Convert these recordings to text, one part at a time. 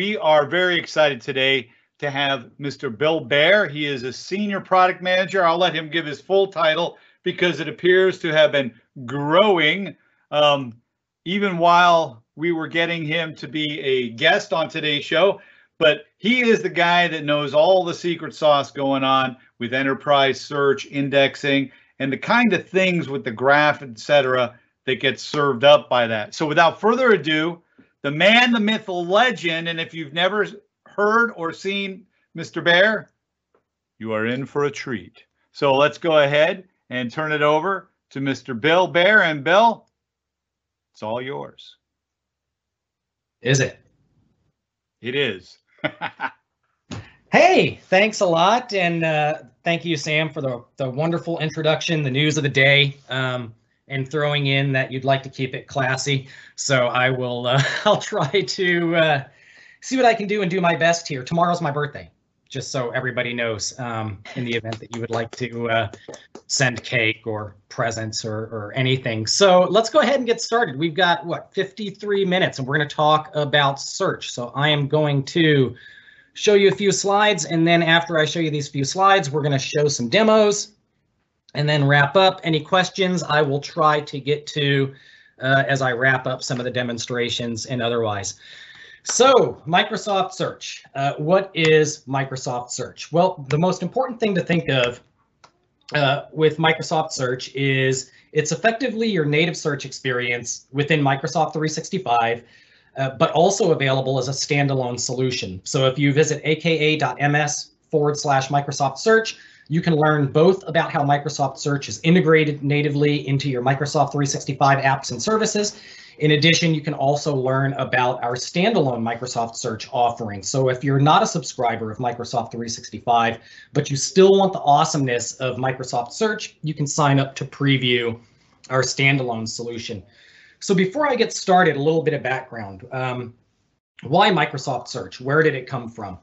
we are very excited today to have Mr. Bill Baer. He is a senior product manager. I'll let him give his full title because it appears to have been growing um, even while we were getting him to be a guest on today's show. But he is the guy that knows all the secret sauce going on with enterprise search, indexing, and the kind of things with the graph, etc., that gets served up by that. So without further ado, the man, the myth, the legend, and if you've never heard or seen Mr. Baer, you are in for a treat. So let's go ahead and turn it over to Mr. Bill Baer. And Bill, it's all yours. Is it? It is. hey, thanks a lot. And uh, thank you, Sam, for the, the wonderful introduction, the news of the day, um, and throwing in that you'd like to keep it classy. So I will, uh, I'll try to uh, see what I can do and do my best here. Tomorrow's my birthday, just so everybody knows um, in the event that you would like to uh, send cake or presents or, or anything. So let's go ahead and get started. We've got, what, 53 minutes, and we're going to talk about search. So I am going to show you a few slides, and then after I show you these few slides, we're going to show some demos and then wrap up. Any questions I will try to get to uh, as I wrap up some of the demonstrations and otherwise. So Microsoft Search, uh, what is Microsoft Search? Well, the most important thing to think of uh, with Microsoft Search is it's effectively your native search experience within Microsoft 365, uh, but also available as a standalone solution. So if you visit aka.ms forward slash Microsoft Search, you can learn both about how Microsoft Search is integrated natively into your Microsoft 365 apps and services, in addition, you can also learn about our standalone Microsoft Search offering. So if you're not a subscriber of Microsoft 365, but you still want the awesomeness of Microsoft Search, you can sign up to preview our standalone solution. So before I get started, a little bit of background. Um, why Microsoft Search? Where did it come from?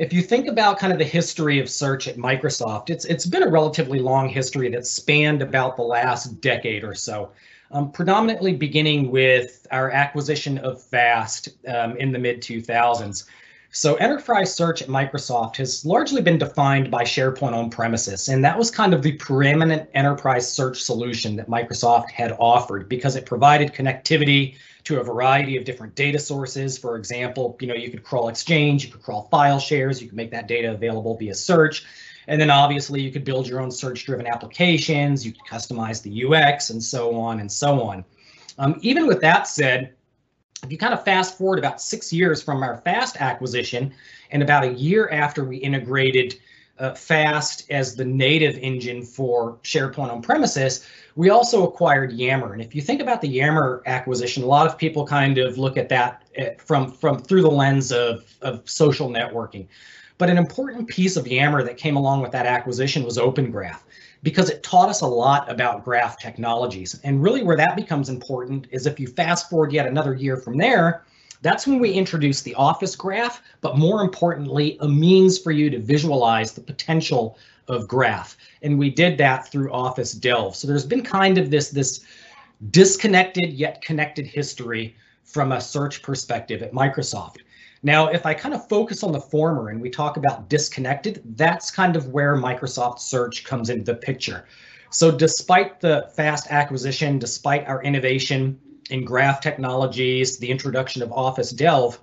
If you think about kind of the history of search at Microsoft, it's it's been a relatively long history that spanned about the last decade or so um, predominantly beginning with our acquisition of FAST um, in the mid 2000s. So enterprise search at Microsoft has largely been defined by SharePoint on premises, and that was kind of the preeminent enterprise search solution that Microsoft had offered because it provided connectivity to a variety of different data sources. For example, you know, you could crawl Exchange, you could crawl file shares, you could make that data available via search. And then obviously you could build your own search driven applications, you could customize the UX and so on and so on. Um, even with that said, if you kind of fast forward about six years from our FAST acquisition and about a year after we integrated uh, FAST as the native engine for SharePoint on premises, we also acquired Yammer. And if you think about the Yammer acquisition, a lot of people kind of look at that uh, from from through the lens of, of social networking. But an important piece of Yammer that came along with that acquisition was Open Graph because it taught us a lot about graph technologies. And really where that becomes important is if you fast forward yet another year from there, that's when we introduced the Office graph, but more importantly, a means for you to visualize the potential of graph. And we did that through Office Delve. So there's been kind of this, this disconnected yet connected history from a search perspective at Microsoft. Now, if I kind of focus on the former and we talk about disconnected, that's kind of where Microsoft Search comes into the picture. So despite the fast acquisition, despite our innovation in graph technologies, the introduction of Office Delve,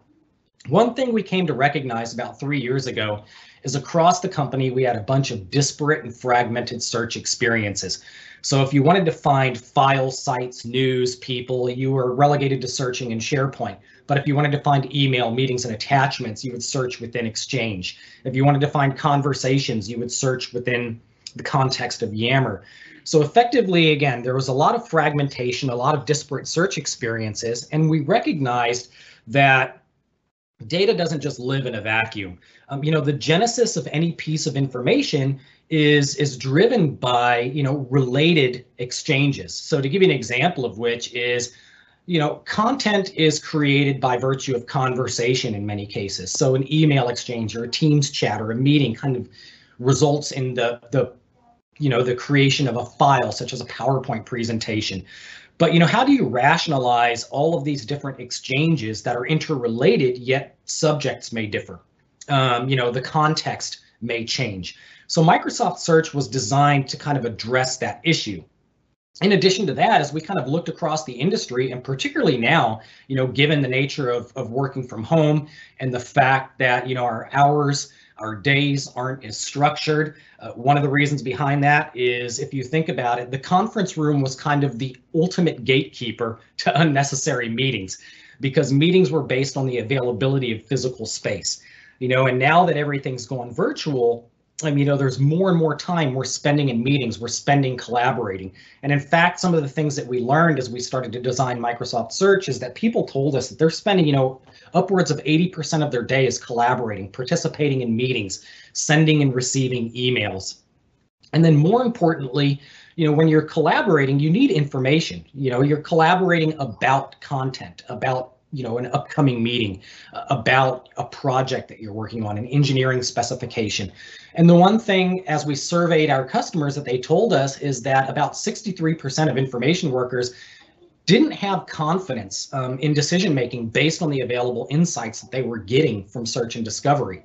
one thing we came to recognize about three years ago is across the company, we had a bunch of disparate and fragmented search experiences. So if you wanted to find file sites, news, people, you were relegated to searching in SharePoint. But if you wanted to find email, meetings, and attachments, you would search within Exchange. If you wanted to find conversations, you would search within the context of Yammer. So effectively, again, there was a lot of fragmentation, a lot of disparate search experiences, and we recognized that data doesn't just live in a vacuum. Um, you know, the genesis of any piece of information is is driven by you know related exchanges. So to give you an example of which is you know, content is created by virtue of conversation in many cases. So an email exchange or a Teams chat or a meeting kind of results in the, the you know, the creation of a file such as a PowerPoint presentation. But you know, how do you rationalize all of these different exchanges that are interrelated yet subjects may differ? Um, you know, the context may change. So Microsoft Search was designed to kind of address that issue. In addition to that, as we kind of looked across the industry, and particularly now, you know, given the nature of, of working from home and the fact that, you know, our hours our days aren't as structured. Uh, one of the reasons behind that is if you think about it, the conference room was kind of the ultimate gatekeeper to unnecessary meetings because meetings were based on the availability of physical space. You know, and now that everything's gone virtual, I mean, you know, there's more and more time we're spending in meetings, we're spending collaborating. And in fact, some of the things that we learned as we started to design Microsoft Search is that people told us that they're spending, you know, upwards of 80% of their day is collaborating, participating in meetings, sending and receiving emails. And then more importantly, you know, when you're collaborating, you need information. You know, you're collaborating about content, about you know, an upcoming meeting uh, about a project that you're working on, an engineering specification. And the one thing, as we surveyed our customers, that they told us is that about 63% of information workers didn't have confidence um, in decision making based on the available insights that they were getting from search and discovery.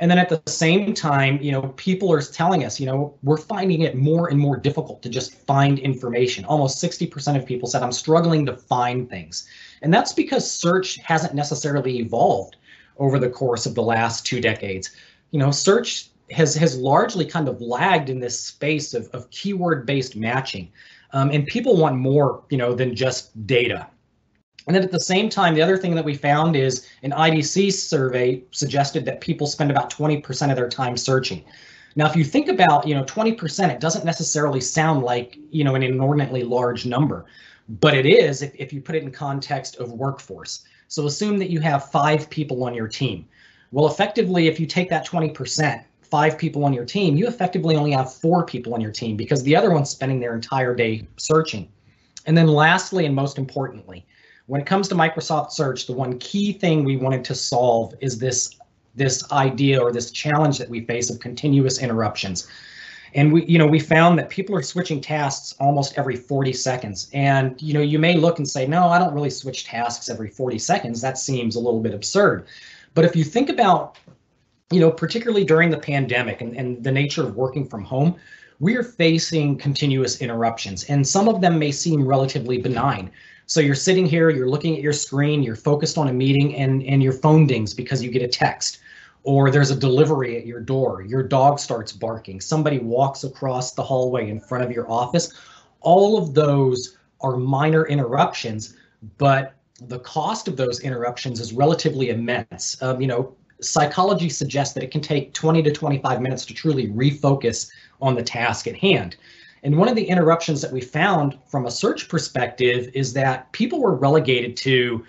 And then at the same time, you know, people are telling us, you know, we're finding it more and more difficult to just find information. Almost 60% of people said, I'm struggling to find things. And that's because search hasn't necessarily evolved over the course of the last two decades. You know, search has has largely kind of lagged in this space of, of keyword based matching. Um, and people want more, you know, than just data. And then at the same time, the other thing that we found is an IDC survey suggested that people spend about 20% of their time searching. Now, if you think about, you know, 20%, it doesn't necessarily sound like, you know, an inordinately large number, but it is if, if you put it in context of workforce. So assume that you have five people on your team. Well, effectively, if you take that 20%, five people on your team, you effectively only have four people on your team because the other one's spending their entire day searching. And then lastly, and most importantly, when it comes to Microsoft Search, the one key thing we wanted to solve is this this idea or this challenge that we face of continuous interruptions. And we, you know, we found that people are switching tasks almost every 40 seconds. And you know, you may look and say, no, I don't really switch tasks every 40 seconds. That seems a little bit absurd. But if you think about, you know, particularly during the pandemic and, and the nature of working from home, we are facing continuous interruptions, and some of them may seem relatively benign. So you're sitting here, you're looking at your screen, you're focused on a meeting and, and your phone dings because you get a text or there's a delivery at your door, your dog starts barking, somebody walks across the hallway in front of your office. All of those are minor interruptions, but the cost of those interruptions is relatively immense. Um, you know, psychology suggests that it can take 20 to 25 minutes to truly refocus on the task at hand. And one of the interruptions that we found from a search perspective is that people were relegated to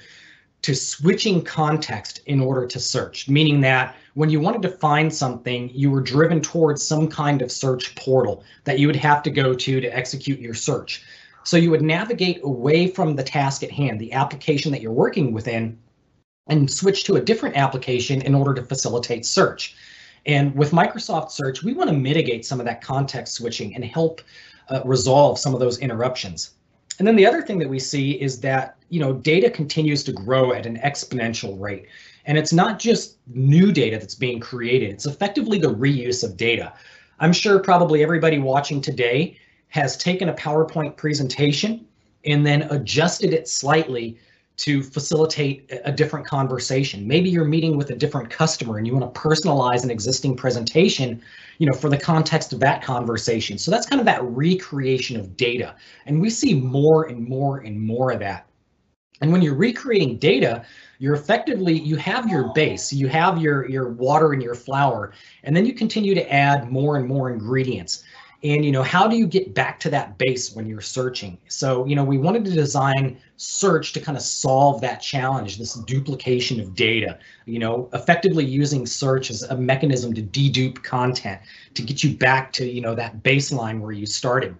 to switching context in order to search, meaning that when you wanted to find something, you were driven towards some kind of search portal that you would have to go to to execute your search. So you would navigate away from the task at hand, the application that you're working within, and switch to a different application in order to facilitate search. And with Microsoft Search, we want to mitigate some of that context switching and help uh, resolve some of those interruptions. And then the other thing that we see is that you know data continues to grow at an exponential rate. And it's not just new data that's being created, it's effectively the reuse of data. I'm sure probably everybody watching today has taken a PowerPoint presentation and then adjusted it slightly to facilitate a different conversation. Maybe you're meeting with a different customer and you want to personalize an existing presentation, you know, for the context of that conversation. So that's kind of that recreation of data. And we see more and more and more of that. And when you're recreating data, you're effectively you have your base, you have your your water and your flour, and then you continue to add more and more ingredients and you know how do you get back to that base when you're searching? So you know we wanted to design search to kind of solve that challenge this duplication of data you know effectively using search as a mechanism to dedupe content to get you back to you know that baseline where you started.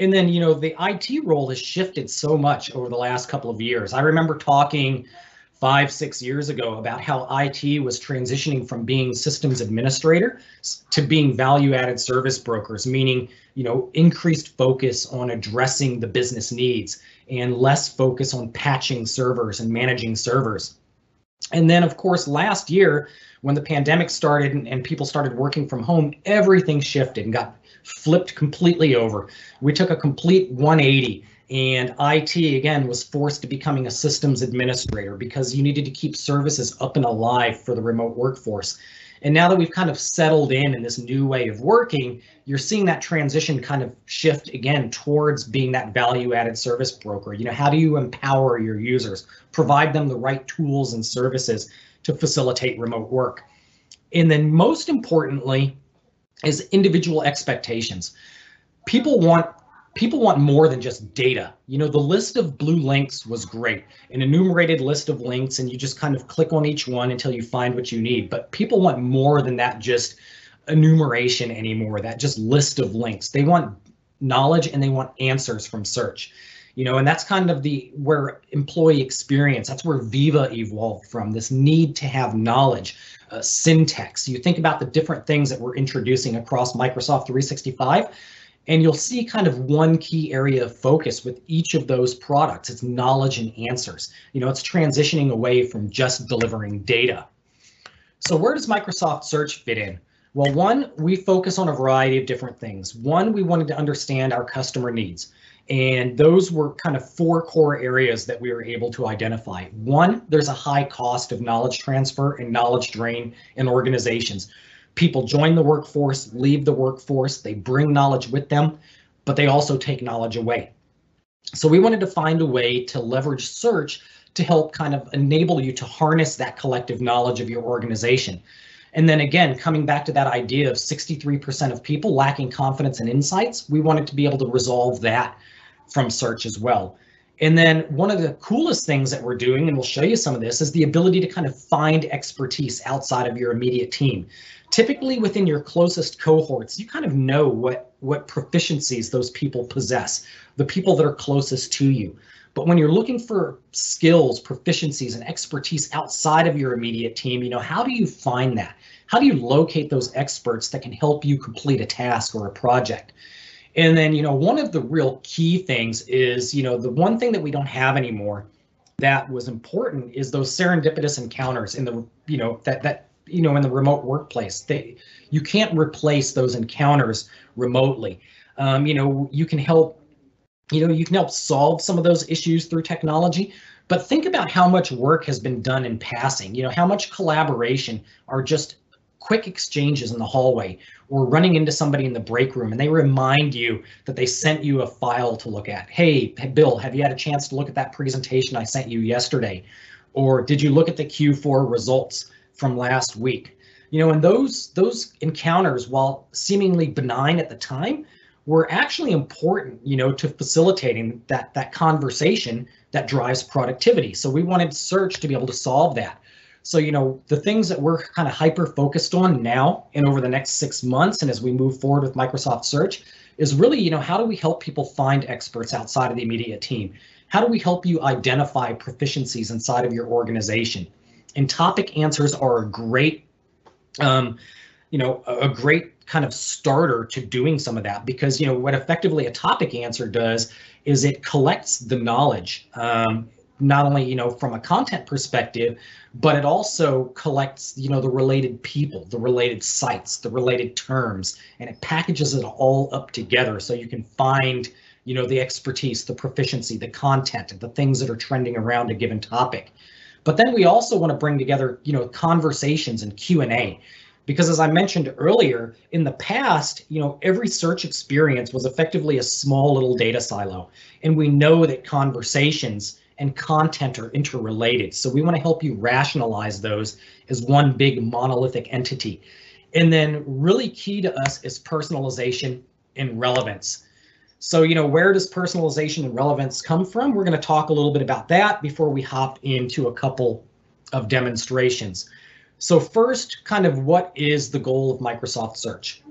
And then you know the IT role has shifted so much over the last couple of years. I remember talking five, six years ago about how IT was transitioning from being systems administrator to being value added service brokers, meaning, you know, increased focus on addressing the business needs and less focus on patching servers and managing servers. And then, of course, last year, when the pandemic started and, and people started working from home, everything shifted and got flipped completely over. We took a complete 180 and IT again was forced to becoming a systems administrator because you needed to keep services up and alive for the remote workforce. And now that we've kind of settled in in this new way of working, you're seeing that transition kind of shift again towards being that value added service broker. You know, how do you empower your users, provide them the right tools and services to facilitate remote work? And then most importantly is individual expectations. People want people want more than just data. You know, the list of blue links was great, an enumerated list of links, and you just kind of click on each one until you find what you need. But people want more than that just enumeration anymore, that just list of links. They want knowledge and they want answers from search. You know, and that's kind of the where employee experience, that's where Viva evolved from, this need to have knowledge, uh, syntax. You think about the different things that we're introducing across Microsoft 365 and you'll see kind of one key area of focus with each of those products. It's knowledge and answers. You know, it's transitioning away from just delivering data. So where does Microsoft Search fit in? Well, one, we focus on a variety of different things. One, we wanted to understand our customer needs. And those were kind of four core areas that we were able to identify. One, there's a high cost of knowledge transfer and knowledge drain in organizations people join the workforce, leave the workforce, they bring knowledge with them, but they also take knowledge away. So we wanted to find a way to leverage search to help kind of enable you to harness that collective knowledge of your organization. And then again, coming back to that idea of 63% of people lacking confidence and insights, we wanted to be able to resolve that from search as well. And then one of the coolest things that we're doing, and we'll show you some of this, is the ability to kind of find expertise outside of your immediate team typically within your closest cohorts, you kind of know what, what proficiencies those people possess, the people that are closest to you. But when you're looking for skills, proficiencies, and expertise outside of your immediate team, you know, how do you find that? How do you locate those experts that can help you complete a task or a project? And then, you know, one of the real key things is, you know, the one thing that we don't have anymore that was important is those serendipitous encounters in the, you know, that that you know in the remote workplace. They you can't replace those encounters remotely. Um, you know you can help you know you can help solve some of those issues through technology but think about how much work has been done in passing. You know how much collaboration are just quick exchanges in the hallway or running into somebody in the break room and they remind you that they sent you a file to look at hey bill have you had a chance to look at that presentation i sent you yesterday or did you look at the q4 results from last week. You know, and those those encounters, while seemingly benign at the time, were actually important, you know, to facilitating that that conversation that drives productivity. So we wanted search to be able to solve that. So, you know, the things that we're kind of hyper focused on now and over the next six months, and as we move forward with Microsoft Search, is really, you know, how do we help people find experts outside of the immediate team? How do we help you identify proficiencies inside of your organization? And topic answers are a great, um, you know, a, great kind of starter to doing some of that because you know what effectively a topic answer does is it collects the knowledge um, not only you know from a content perspective but it also collects you know the related people the related sites the related terms and it packages it all up together so you can find you know the expertise the proficiency the content the things that are trending around a given topic but then we also want to bring together, you know, conversations and Q&A. Because as I mentioned earlier, in the past, you know, every search experience was effectively a small little data silo. And we know that conversations and content are interrelated. So we want to help you rationalize those as one big monolithic entity. And then really key to us is personalization and relevance. So, you know, where does personalization and relevance come from? We're going to talk a little bit about that before we hop into a couple of demonstrations. So first, kind of what is the goal of Microsoft Search?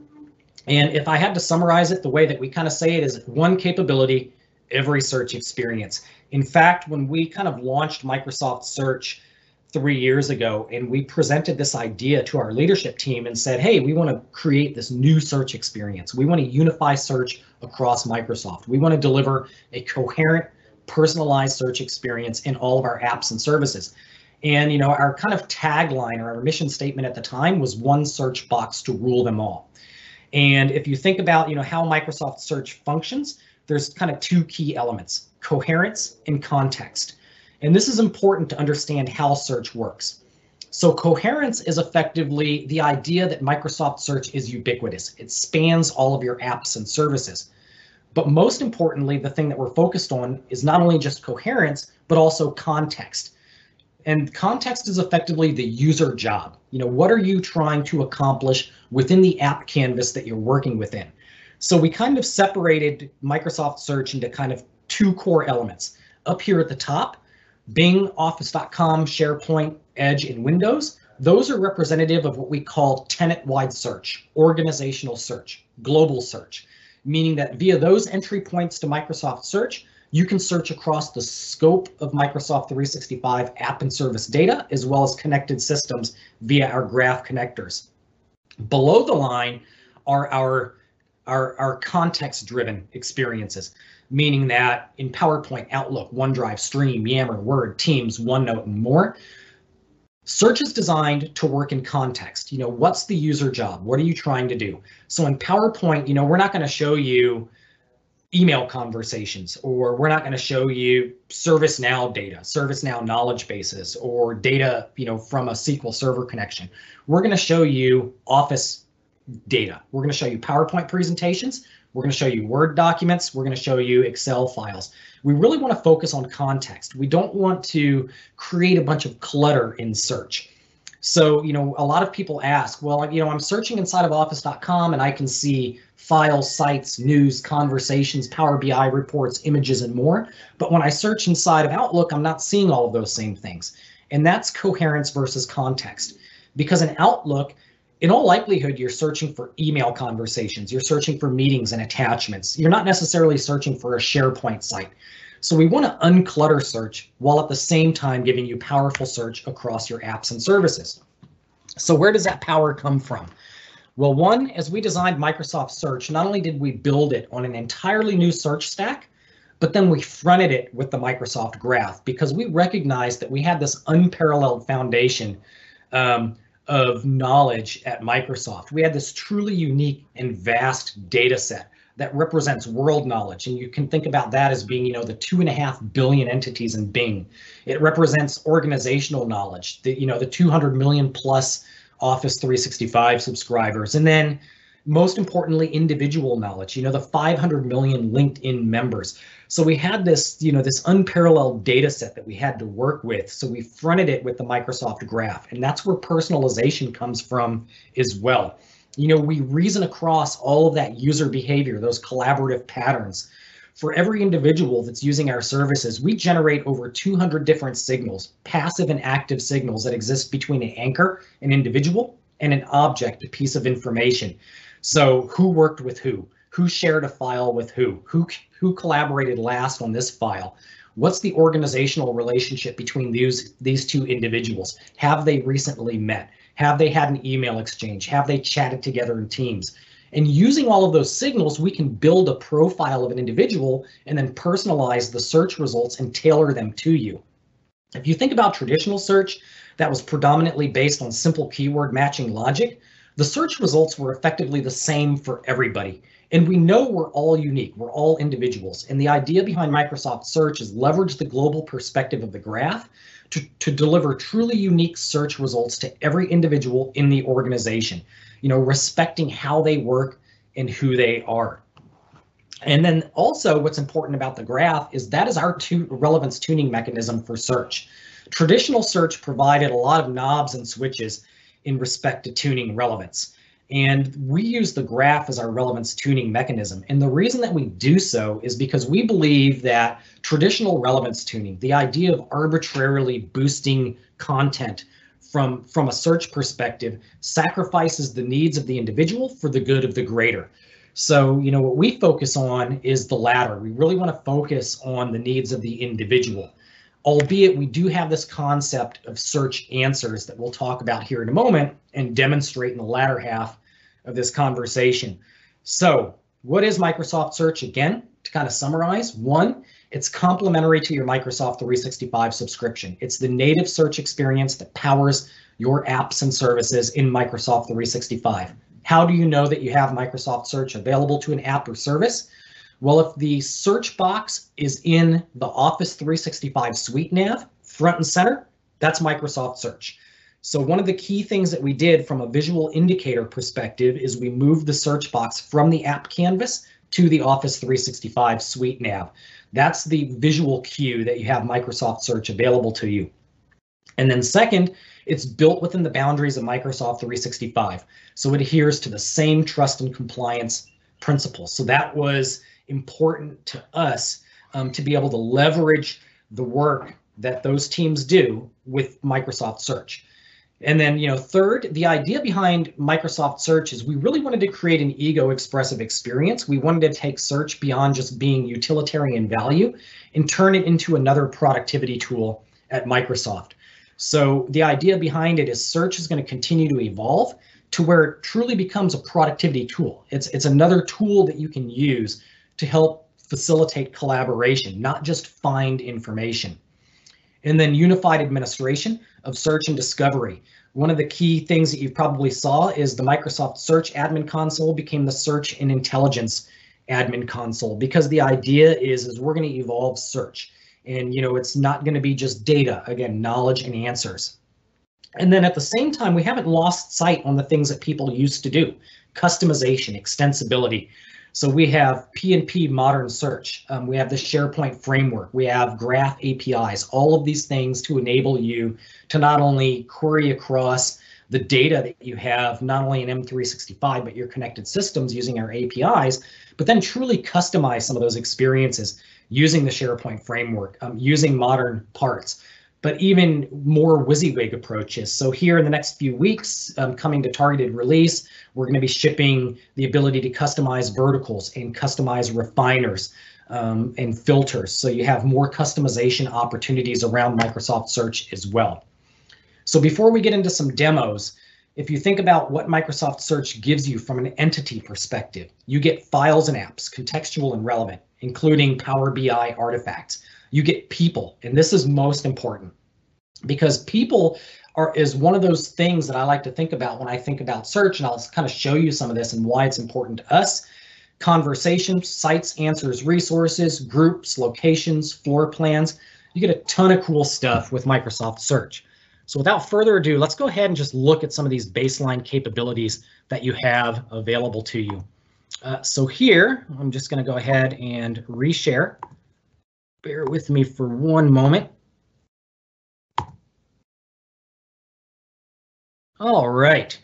And if I had to summarize it, the way that we kind of say it is one capability, every search experience. In fact, when we kind of launched Microsoft Search, three years ago, and we presented this idea to our leadership team and said, hey, we want to create this new search experience. We want to unify search across Microsoft. We want to deliver a coherent, personalized search experience in all of our apps and services. And you know, our kind of tagline or our mission statement at the time was one search box to rule them all. And if you think about, you know, how Microsoft Search functions, there's kind of two key elements, coherence and context. And this is important to understand how search works. So coherence is effectively the idea that Microsoft Search is ubiquitous. It spans all of your apps and services. But most importantly, the thing that we're focused on is not only just coherence, but also context. And context is effectively the user job. You know, what are you trying to accomplish within the app canvas that you're working within? So we kind of separated Microsoft Search into kind of two core elements. Up here at the top, Bing, Office.com, SharePoint, Edge, and Windows. Those are representative of what we call tenant-wide search, organizational search, global search, meaning that via those entry points to Microsoft Search, you can search across the scope of Microsoft 365 app and service data, as well as connected systems via our graph connectors. Below the line are our, our, our context-driven experiences, meaning that in PowerPoint, Outlook, OneDrive, Stream, Yammer, Word, Teams, OneNote, and more, Search is designed to work in context. You know, what's the user job? What are you trying to do? So in PowerPoint, you know, we're not going to show you email conversations, or we're not going to show you ServiceNow data, ServiceNow knowledge bases, or data, you know, from a SQL Server connection. We're going to show you Office data. We're going to show you PowerPoint presentations. We're going to show you Word documents. We're going to show you Excel files. We really want to focus on context. We don't want to create a bunch of clutter in search. So, you know, a lot of people ask, well, you know, I'm searching inside of office.com and I can see files, sites, news, conversations, Power BI reports, images, and more. But when I search inside of Outlook, I'm not seeing all of those same things. And that's coherence versus context. Because in Outlook, in all likelihood, you're searching for email conversations, you're searching for meetings and attachments. You're not necessarily searching for a SharePoint site. So we want to unclutter search while at the same time giving you powerful search across your apps and services. So where does that power come from? Well, one, as we designed Microsoft Search, not only did we build it on an entirely new search stack, but then we fronted it with the Microsoft Graph because we recognized that we had this unparalleled foundation um, of knowledge at Microsoft. We had this truly unique and vast data set that represents world knowledge. And you can think about that as being, you know, the two and a half billion entities in Bing. It represents organizational knowledge, the, you know, the 200 million plus Office 365 subscribers. And then most importantly, individual knowledge, you know, the 500 million LinkedIn members. So we had this, you know, this unparalleled data set that we had to work with. So we fronted it with the Microsoft Graph, and that's where personalization comes from as well. You know, we reason across all of that user behavior, those collaborative patterns. For every individual that's using our services, we generate over 200 different signals, passive and active signals that exist between an anchor, an individual, and an object, a piece of information. So who worked with who? Who shared a file with who? Who who collaborated last on this file? What's the organizational relationship between these these two individuals? Have they recently met? Have they had an email exchange? Have they chatted together in teams? And using all of those signals, we can build a profile of an individual and then personalize the search results and tailor them to you. If you think about traditional search that was predominantly based on simple keyword matching logic, the search results were effectively the same for everybody. And we know we're all unique, we're all individuals. And the idea behind Microsoft Search is leverage the global perspective of the graph to, to deliver truly unique search results to every individual in the organization, you know, respecting how they work and who they are. And then also what's important about the graph is that is our tu relevance tuning mechanism for search. Traditional search provided a lot of knobs and switches in respect to tuning relevance. And we use the graph as our relevance tuning mechanism. And the reason that we do so is because we believe that traditional relevance tuning, the idea of arbitrarily boosting content from, from a search perspective, sacrifices the needs of the individual for the good of the greater. So, you know, what we focus on is the latter. We really want to focus on the needs of the individual albeit we do have this concept of search answers that we'll talk about here in a moment and demonstrate in the latter half of this conversation. So what is Microsoft Search? Again, to kind of summarize, one, it's complementary to your Microsoft 365 subscription. It's the native search experience that powers your apps and services in Microsoft 365. How do you know that you have Microsoft Search available to an app or service? Well, if the search box is in the Office 365 Suite nav, front and center, that's Microsoft Search. So one of the key things that we did from a visual indicator perspective is we moved the search box from the app canvas to the Office 365 Suite nav. That's the visual cue that you have Microsoft Search available to you. And then second, it's built within the boundaries of Microsoft 365. So it adheres to the same trust and compliance principles. So that was important to us um, to be able to leverage the work that those teams do with Microsoft Search. And then, you know, third, the idea behind Microsoft Search is we really wanted to create an ego expressive experience. We wanted to take search beyond just being utilitarian value and turn it into another productivity tool at Microsoft. So the idea behind it is search is going to continue to evolve to where it truly becomes a productivity tool. It's it's another tool that you can use to help facilitate collaboration, not just find information. And then unified administration of search and discovery. One of the key things that you probably saw is the Microsoft Search Admin Console became the Search and Intelligence Admin Console because the idea is, is we're going to evolve search. And you know, it's not going to be just data, again, knowledge and answers. And then at the same time, we haven't lost sight on the things that people used to do. Customization, extensibility, so we have PnP modern search. Um, we have the SharePoint framework. We have graph APIs, all of these things to enable you to not only query across the data that you have, not only in M365, but your connected systems using our APIs, but then truly customize some of those experiences using the SharePoint framework, um, using modern parts but even more WYSIWYG approaches. So here in the next few weeks, um, coming to targeted release, we're going to be shipping the ability to customize verticals and customize refiners um, and filters. So you have more customization opportunities around Microsoft Search as well. So before we get into some demos, if you think about what Microsoft Search gives you from an entity perspective, you get files and apps, contextual and relevant, including Power BI artifacts you get people, and this is most important because people are is one of those things that I like to think about when I think about search, and I'll kind of show you some of this and why it's important to us. Conversations, sites, answers, resources, groups, locations, floor plans. You get a ton of cool stuff with Microsoft Search. So without further ado, let's go ahead and just look at some of these baseline capabilities that you have available to you. Uh, so here, I'm just going to go ahead and reshare bear with me for one moment. All right,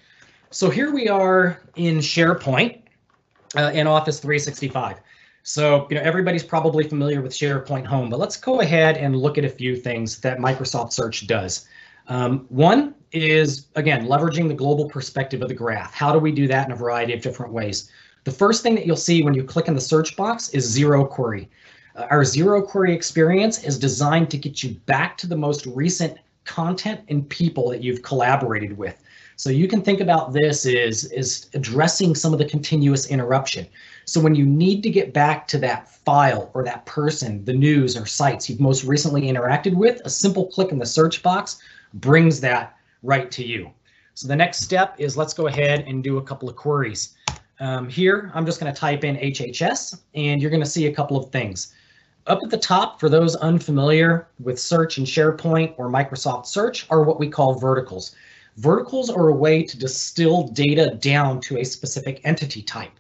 so here we are in SharePoint uh, in Office 365. So, you know, everybody's probably familiar with SharePoint Home, but let's go ahead and look at a few things that Microsoft Search does. Um, one is, again, leveraging the global perspective of the graph. How do we do that in a variety of different ways? The first thing that you'll see when you click in the search box is zero query. Our zero query experience is designed to get you back to the most recent content and people that you've collaborated with. So you can think about this as, as addressing some of the continuous interruption. So when you need to get back to that file or that person, the news or sites you've most recently interacted with, a simple click in the search box brings that right to you. So the next step is let's go ahead and do a couple of queries. Um, here, I'm just going to type in HHS and you're going to see a couple of things. Up at the top, for those unfamiliar with Search and SharePoint or Microsoft Search, are what we call verticals. Verticals are a way to distill data down to a specific entity type.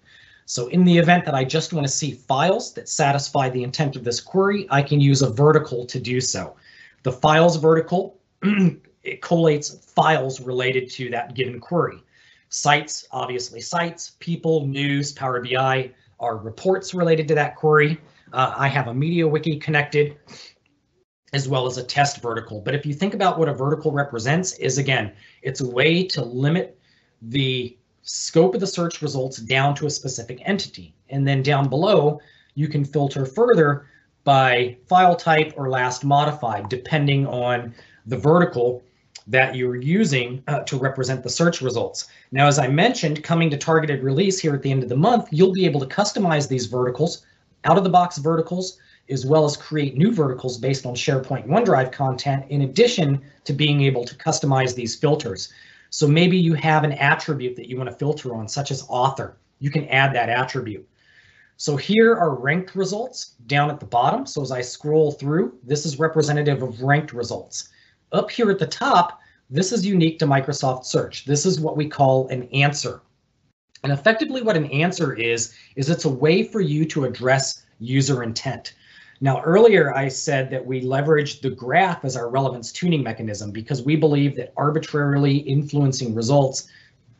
So in the event that I just want to see files that satisfy the intent of this query, I can use a vertical to do so. The files vertical, it collates files related to that given query. Sites, obviously sites, people, news, Power BI are reports related to that query. Uh, I have a MediaWiki connected as well as a test vertical. But if you think about what a vertical represents is again, it's a way to limit the scope of the search results down to a specific entity. And then down below, you can filter further by file type or last modified, depending on the vertical that you're using uh, to represent the search results. Now, as I mentioned, coming to targeted release here at the end of the month, you'll be able to customize these verticals, out of the box verticals, as well as create new verticals based on SharePoint OneDrive content, in addition to being able to customize these filters. So maybe you have an attribute that you want to filter on, such as author. You can add that attribute. So here are ranked results down at the bottom. So as I scroll through, this is representative of ranked results. Up here at the top, this is unique to Microsoft Search. This is what we call an answer. And effectively what an answer is, is it's a way for you to address user intent. Now, earlier I said that we leverage the graph as our relevance tuning mechanism because we believe that arbitrarily influencing results,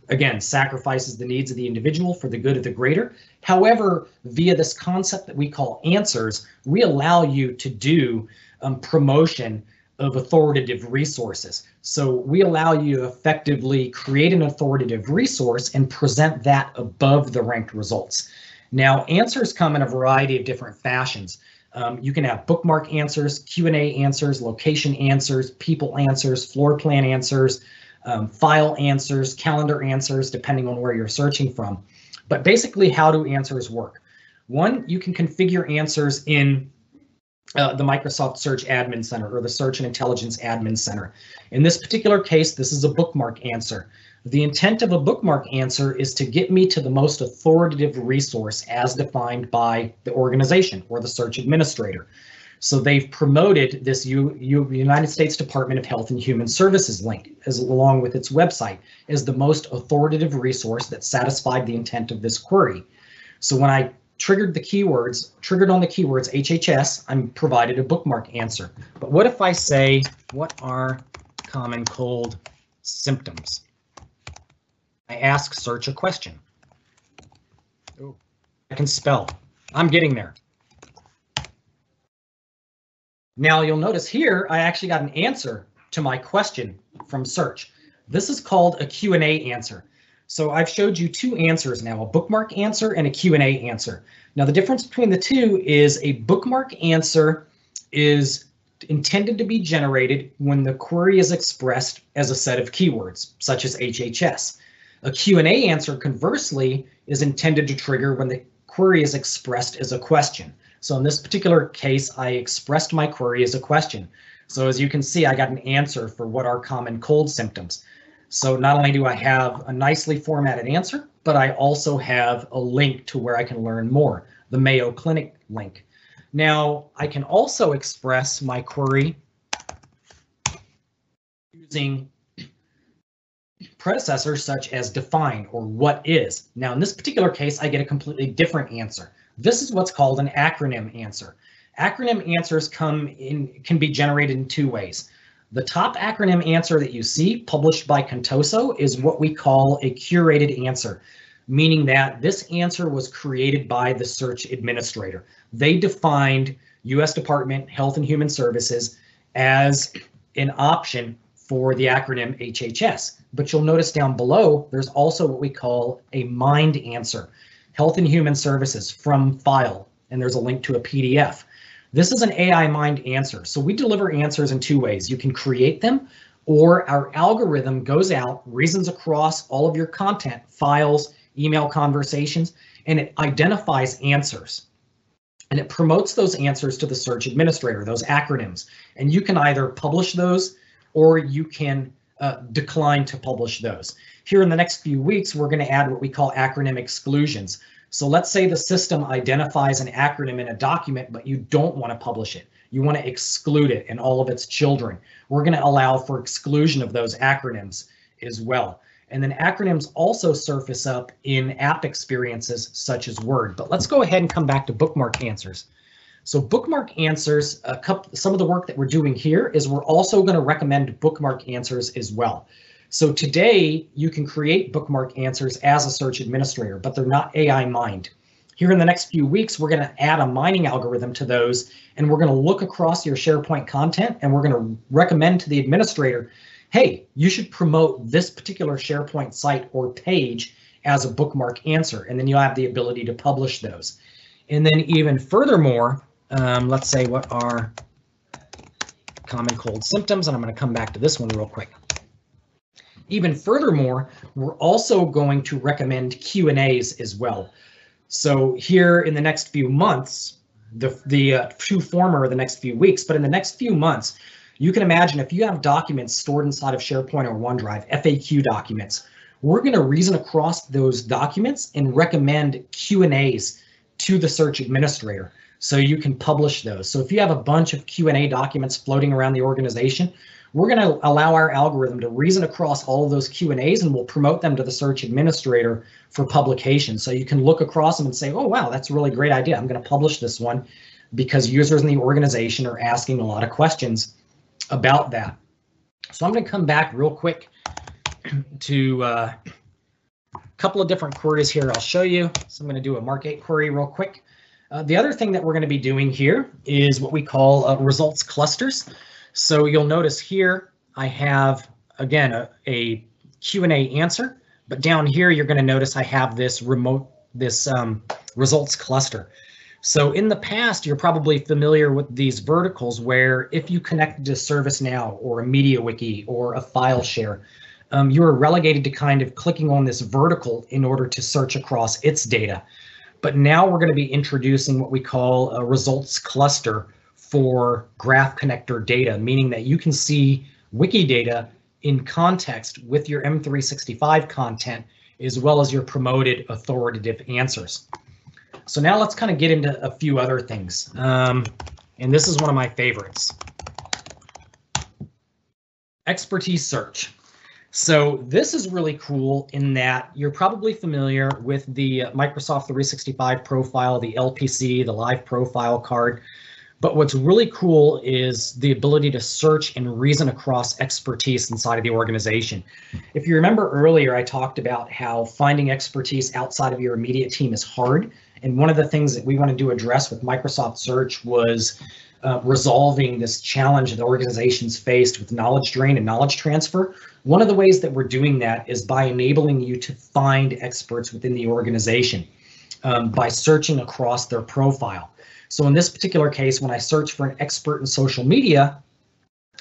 again, sacrifices the needs of the individual for the good of the greater. However, via this concept that we call answers, we allow you to do um, promotion of authoritative resources. So we allow you to effectively create an authoritative resource and present that above the ranked results. Now, answers come in a variety of different fashions. Um, you can have bookmark answers, Q&A answers, location answers, people answers, floor plan answers, um, file answers, calendar answers, depending on where you're searching from. But basically, how do answers work? One, you can configure answers in uh, the Microsoft Search Admin Center or the Search and Intelligence Admin Center. In this particular case, this is a bookmark answer. The intent of a bookmark answer is to get me to the most authoritative resource as defined by the organization or the search administrator. So they've promoted this U U United States Department of Health and Human Services link as along with its website as the most authoritative resource that satisfied the intent of this query. So when I triggered the keywords, triggered on the keywords HHS, I'm provided a bookmark answer. But what if I say, what are common cold symptoms? I ask search a question. Ooh. I can spell. I'm getting there. Now you'll notice here, I actually got an answer to my question from search. This is called a Q&A answer. So I've showed you two answers now, a bookmark answer and a Q&A answer. Now the difference between the two is a bookmark answer is intended to be generated when the query is expressed as a set of keywords, such as HHS. A Q&A answer, conversely, is intended to trigger when the query is expressed as a question. So in this particular case, I expressed my query as a question. So as you can see, I got an answer for what are common cold symptoms. So not only do I have a nicely formatted answer, but I also have a link to where I can learn more, the Mayo Clinic link. Now, I can also express my query using predecessors such as define or what is. Now, in this particular case, I get a completely different answer. This is what's called an acronym answer. Acronym answers come in can be generated in two ways. The top acronym answer that you see published by Contoso is what we call a curated answer, meaning that this answer was created by the search administrator. They defined U.S. Department Health and Human Services as an option for the acronym HHS. But you'll notice down below, there's also what we call a mined answer, Health and Human Services from file, and there's a link to a PDF. This is an AI mined answer. So we deliver answers in two ways. You can create them or our algorithm goes out, reasons across all of your content, files, email conversations, and it identifies answers. And it promotes those answers to the search administrator, those acronyms. And you can either publish those or you can uh, decline to publish those. Here in the next few weeks, we're going to add what we call acronym exclusions. So let's say the system identifies an acronym in a document, but you don't want to publish it. You want to exclude it and all of its children. We're going to allow for exclusion of those acronyms as well. And then acronyms also surface up in app experiences such as Word. But let's go ahead and come back to bookmark answers. So bookmark answers, couple, some of the work that we're doing here is we're also going to recommend bookmark answers as well. So today you can create bookmark answers as a search administrator, but they're not AI mined. Here in the next few weeks, we're going to add a mining algorithm to those, and we're going to look across your SharePoint content, and we're going to recommend to the administrator, hey, you should promote this particular SharePoint site or page as a bookmark answer, and then you'll have the ability to publish those. And then even furthermore, Um, let's say what are common cold symptoms, and I'm going to come back to this one real quick. Even furthermore, we're also going to recommend Q&As as well. So here in the next few months, the, the uh, two former the next few weeks, but in the next few months, you can imagine if you have documents stored inside of SharePoint or OneDrive, FAQ documents, we're going to reason across those documents and recommend Q&As to the search administrator so you can publish those. So if you have a bunch of Q&A documents floating around the organization, we're going to allow our algorithm to reason across all of those Q&As and we'll promote them to the search administrator for publication. So you can look across them and say, oh, wow, that's a really great idea. I'm going to publish this one because users in the organization are asking a lot of questions about that. So I'm going to come back real quick to uh, a couple of different queries here I'll show you. So I'm going to do a Mark8 query real quick. Uh, the other thing that we're going to be doing here is what we call uh, results clusters. So you'll notice here I have, again, a, Q&A answer, but down here you're going to notice I have this remote, this um, results cluster. So in the past, you're probably familiar with these verticals where if you connect to ServiceNow or a MediaWiki or a file share, um, you are relegated to kind of clicking on this vertical in order to search across its data. But now we're going to be introducing what we call a results cluster for graph connector data, meaning that you can see Wikidata in context with your M365 content, as well as your promoted authoritative answers. So now let's kind of get into a few other things. Um, and this is one of my favorites. Expertise search. So this is really cool in that you're probably familiar with the Microsoft 365 profile, the LPC, the live profile card. But what's really cool is the ability to search and reason across expertise inside of the organization. If you remember earlier, I talked about how finding expertise outside of your immediate team is hard. And one of the things that we wanted to address with Microsoft Search was uh, resolving this challenge that organizations faced with knowledge drain and knowledge transfer. One of the ways that we're doing that is by enabling you to find experts within the organization um, by searching across their profile. So in this particular case, when I search for an expert in social media,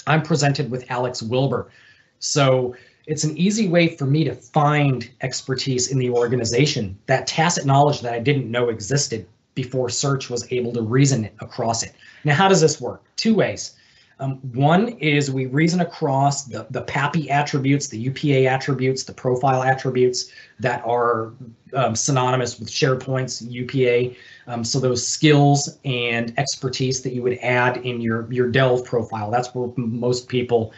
I'm presented with Alex Wilbur. So it's an easy way for me to find expertise in the organization, that tacit knowledge that I didn't know existed before search was able to reason across it. Now, how does this work? Two ways. Um, one is we reason across the, the PAPI attributes, the UPA attributes, the profile attributes that are um, synonymous with SharePoint's UPA. Um, so those skills and expertise that you would add in your, your Delve profile, that's where most people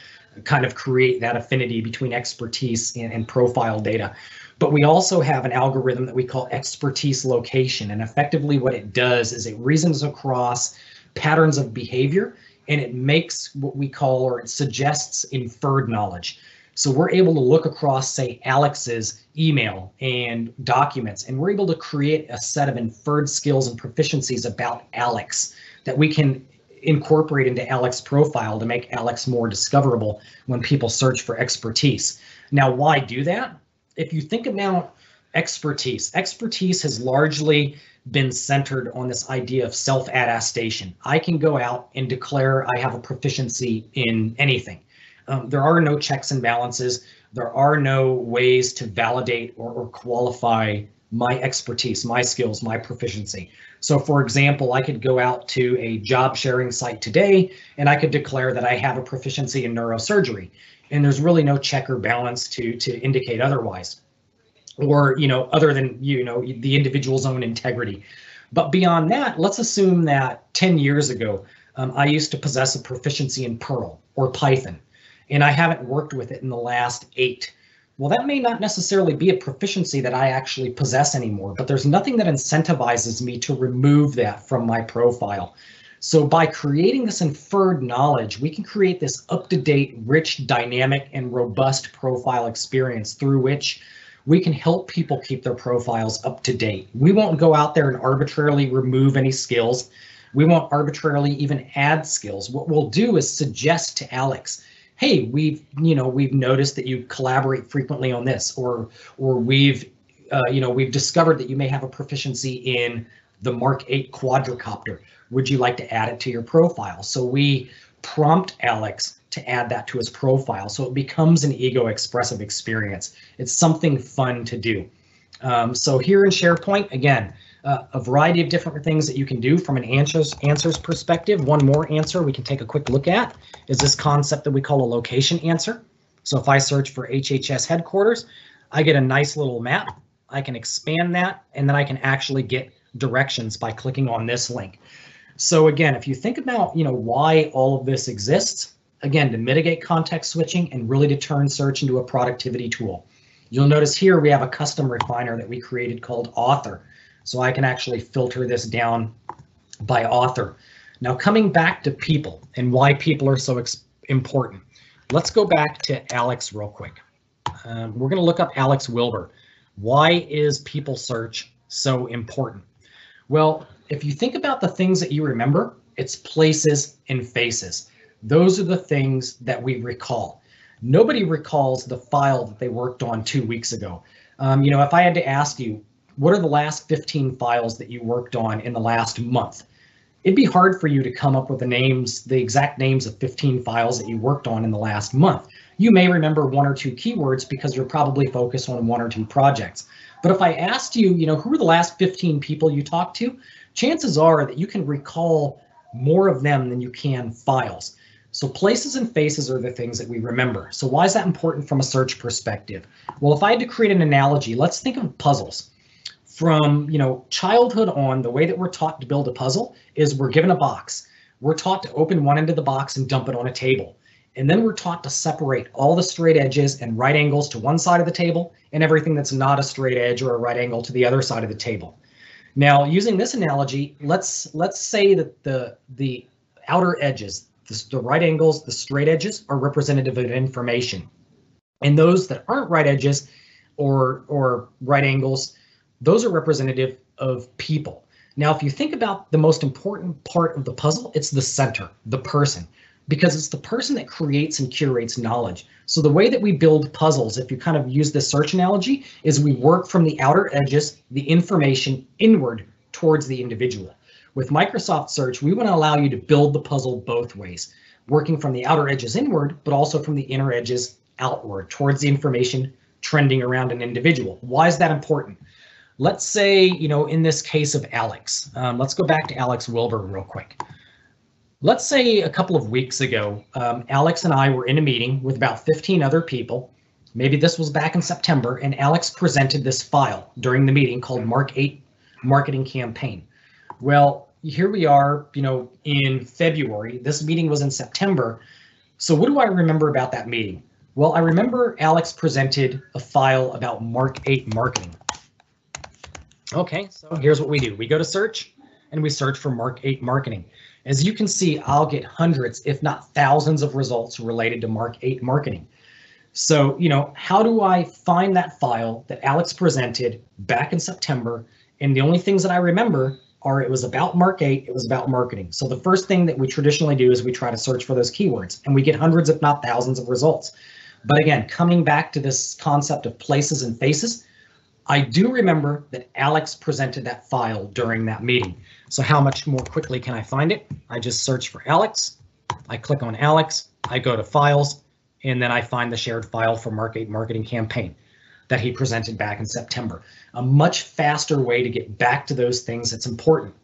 kind of create that affinity between expertise and, and profile data. But we also have an algorithm that we call expertise location. And effectively what it does is it reasons across patterns of behavior and it makes what we call or it suggests inferred knowledge. So we're able to look across, say, Alex's email and documents, and we're able to create a set of inferred skills and proficiencies about Alex that we can incorporate into Alex's profile to make Alex more discoverable when people search for expertise. Now, why do that? If you think about expertise, expertise has largely been centered on this idea of self-attestation. I can go out and declare I have a proficiency in anything. Um, there are no checks and balances. There are no ways to validate or, or qualify my expertise, my skills, my proficiency. So for example, I could go out to a job sharing site today and I could declare that I have a proficiency in neurosurgery. And there's really no check or balance to, to indicate otherwise. Or, you know, other than, you know, the individual's own integrity. But beyond that, let's assume that 10 years ago, um, I used to possess a proficiency in Perl or Python, and I haven't worked with it in the last eight well, that may not necessarily be a proficiency that I actually possess anymore, but there's nothing that incentivizes me to remove that from my profile. So by creating this inferred knowledge, we can create this up-to-date, rich, dynamic, and robust profile experience through which we can help people keep their profiles up to date. We won't go out there and arbitrarily remove any skills. We won't arbitrarily even add skills. What we'll do is suggest to Alex, hey, we've you know we've noticed that you collaborate frequently on this, or or we've uh, you know we've discovered that you may have a proficiency in the Mark 8 quadricopter. Would you like to add it to your profile? So we prompt Alex to add that to his profile. So it becomes an ego expressive experience. It's something fun to do. Um, so here in SharePoint, again, uh, a variety of different things that you can do from an answers answers perspective. One more answer we can take a quick look at is this concept that we call a location answer. So if I search for HHS headquarters, I get a nice little map. I can expand that and then I can actually get directions by clicking on this link. So again, if you think about, you know, why all of this exists, again, to mitigate context switching and really to turn search into a productivity tool. You'll notice here we have a custom refiner that we created called author. So I can actually filter this down by author. Now coming back to people and why people are so important. Let's go back to Alex real quick. Um, we're going to look up Alex Wilbur. Why is people search so important? Well, if you think about the things that you remember, it's places and faces. Those are the things that we recall. Nobody recalls the file that they worked on two weeks ago. Um, you know, if I had to ask you, what are the last 15 files that you worked on in the last month? It'd be hard for you to come up with the names, the exact names of 15 files that you worked on in the last month. You may remember one or two keywords because you're probably focused on one or two projects. But if I asked you, you know, who were the last 15 people you talked to, chances are that you can recall more of them than you can files. So places and faces are the things that we remember. So why is that important from a search perspective? Well, if I had to create an analogy, let's think of puzzles. From you know childhood on, the way that we're taught to build a puzzle is we're given a box. We're taught to open one end of the box and dump it on a table. And then we're taught to separate all the straight edges and right angles to one side of the table and everything that's not a straight edge or a right angle to the other side of the table. Now, using this analogy, let's let's say that the the outer edges, the, the right angles, the straight edges are representative of information. And those that aren't right edges or or right angles, those are representative of people. Now, if you think about the most important part of the puzzle, it's the center, the person because it's the person that creates and curates knowledge. So the way that we build puzzles, if you kind of use this search analogy, is we work from the outer edges, the information inward towards the individual. With Microsoft Search, we want to allow you to build the puzzle both ways, working from the outer edges inward, but also from the inner edges outward towards the information trending around an individual. Why is that important? Let's say, you know, in this case of Alex, um, let's go back to Alex Wilbur real quick. Let's say a couple of weeks ago, um, Alex and I were in a meeting with about 15 other people. Maybe this was back in September, and Alex presented this file during the meeting called Mark 8 Marketing Campaign. Well, here we are, you know, in February. This meeting was in September. So what do I remember about that meeting? Well, I remember Alex presented a file about Mark 8 marketing. Okay, so here's what we do. We go to search and we search for Mark 8 marketing. As you can see, I'll get hundreds, if not thousands of results related to Mark 8 marketing. So, you know, how do I find that file that Alex presented back in September? And the only things that I remember are it was about Mark 8, it was about marketing. So the first thing that we traditionally do is we try to search for those keywords and we get hundreds, if not thousands of results. But again, coming back to this concept of places and faces, I do remember that Alex presented that file during that meeting. So how much more quickly can I find it? I just search for Alex. I click on Alex. I go to files and then I find the shared file for Mark 8 marketing campaign that he presented back in September. A much faster way to get back to those things that's important.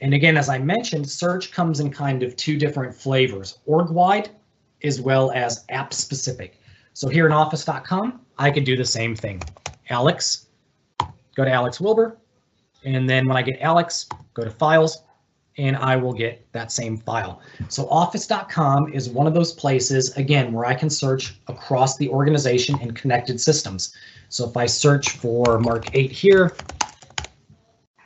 And again, as I mentioned, search comes in kind of two different flavors, org-wide as well as app specific. So here in office.com, I could do the same thing. Alex, go to Alex Wilbur, and then when I get Alex, go to files, and I will get that same file. So office.com is one of those places, again, where I can search across the organization and connected systems. So if I search for Mark 8 here,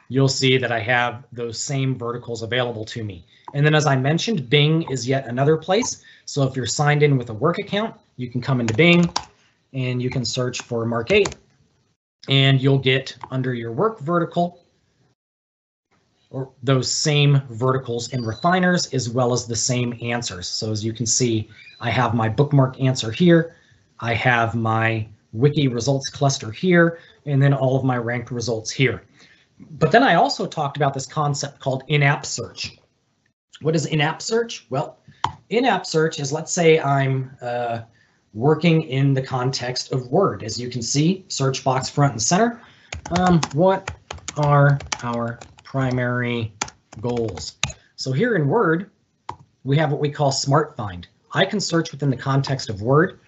you'll see that I have those same verticals available to me. And then as I mentioned, Bing is yet another place. So if you're signed in with a work account, you can come into Bing and you can search for Mark 8 and you'll get under your work vertical or those same verticals and refiners as well as the same answers. So as you can see, I have my bookmark answer here. I have my wiki results cluster here, and then all of my ranked results here. but then I also talked about this concept called in-app search. What is in-app search? Well, in-app search is let's say I'm uh, working in the context of Word. As you can see, search box front and center. Um, what are our primary goals? So here in Word, we have what we call Smart Find. I can search within the context of Word,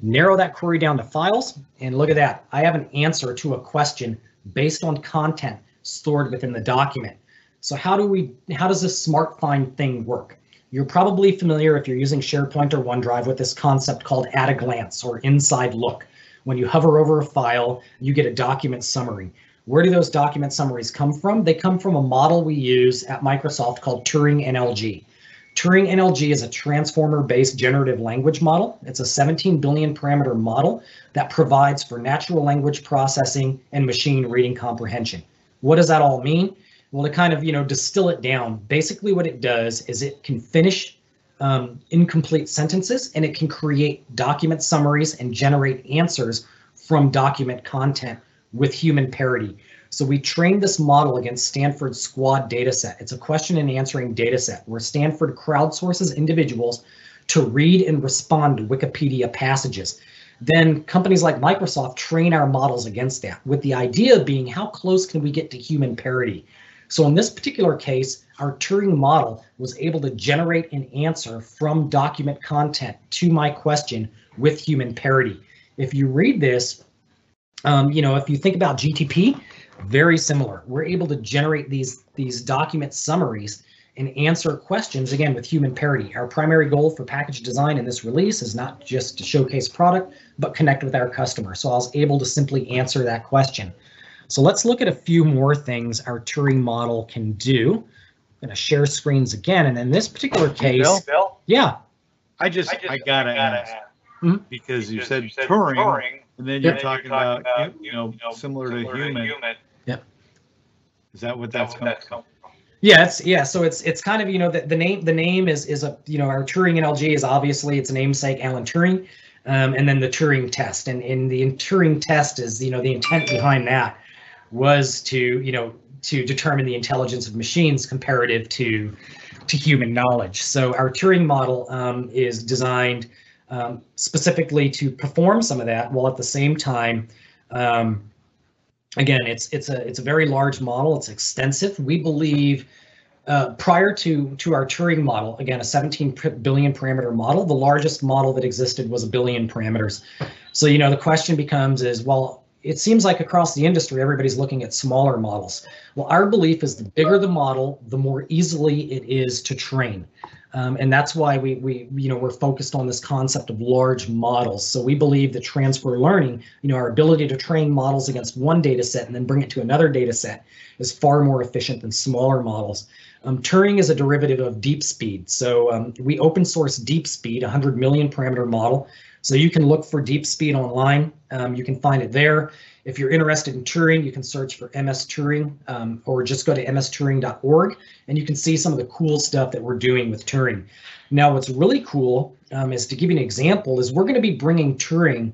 narrow that query down to files, and look at that. I have an answer to a question based on content stored within the document. So how do we, how does this Smart Find thing work? You're probably familiar if you're using SharePoint or OneDrive with this concept called at a glance or inside look. When you hover over a file, you get a document summary. Where do those document summaries come from? They come from a model we use at Microsoft called Turing NLG. Turing NLG is a transformer-based generative language model. It's a 17 billion parameter model that provides for natural language processing and machine reading comprehension. What does that all mean? Well, to kind of, you know, distill it down, basically what it does is it can finish um, incomplete sentences and it can create document summaries and generate answers from document content with human parity. So we trained this model against Stanford's SQuAD dataset. It's a question and answering dataset where Stanford crowdsources individuals to read and respond to Wikipedia passages. Then companies like Microsoft train our models against that, with the idea being how close can we get to human parity? So in this particular case, our Turing model was able to generate an answer from document content to my question with human parity. If you read this, um, you know, if you think about GTP, very similar. We're able to generate these, these document summaries and answer questions, again, with human parity. Our primary goal for package design in this release is not just to showcase product, but connect with our customer. So I was able to simply answer that question. So let's look at a few more things our Turing model can do. I'm going to share screens again. And in this particular case, Bill, Bill, yeah, I just, I just I gotta ask Mhm. because you said you said Turing, Turing, and then and you're then talking about, you you know, similar to human. Is that what that's coming? from? Yeah, it's yeah. So it's it's kind of you know the, the name the name is is a you know our Turing NLG is obviously its namesake Alan Turing, um, and then the Turing test and in the Turing test is you know the intent behind that was to you know to determine the intelligence of machines comparative to to human knowledge. So our Turing model um, is designed um, specifically to perform some of that while at the same time um, again, it's it's a it's a very large model. It's extensive. We believe uh, prior to to our Turing model, again, a 17 billion parameter model, the largest model that existed was a billion parameters. So you know the question becomes is well, it seems like across the industry everybody's looking at smaller models. Well, our belief is the bigger the model, the more easily it is to train. Um, and that's why we, we, you know, we're focused on this concept of large models. So we believe that transfer learning, you know, our ability to train models against one data set and then bring it to another data set is far more efficient than smaller models. Um, Turing is a derivative of DeepSpeed. So um, we open source DeepSpeed, a 100 million parameter model. So you can look for DeepSpeed online. Um, you can find it there. If you're interested in Turing, you can search for MS Turing um, or just go to msturing.org and you can see some of the cool stuff that we're doing with Turing. Now, what's really cool um, is to give you an example is we're going to be bringing Turing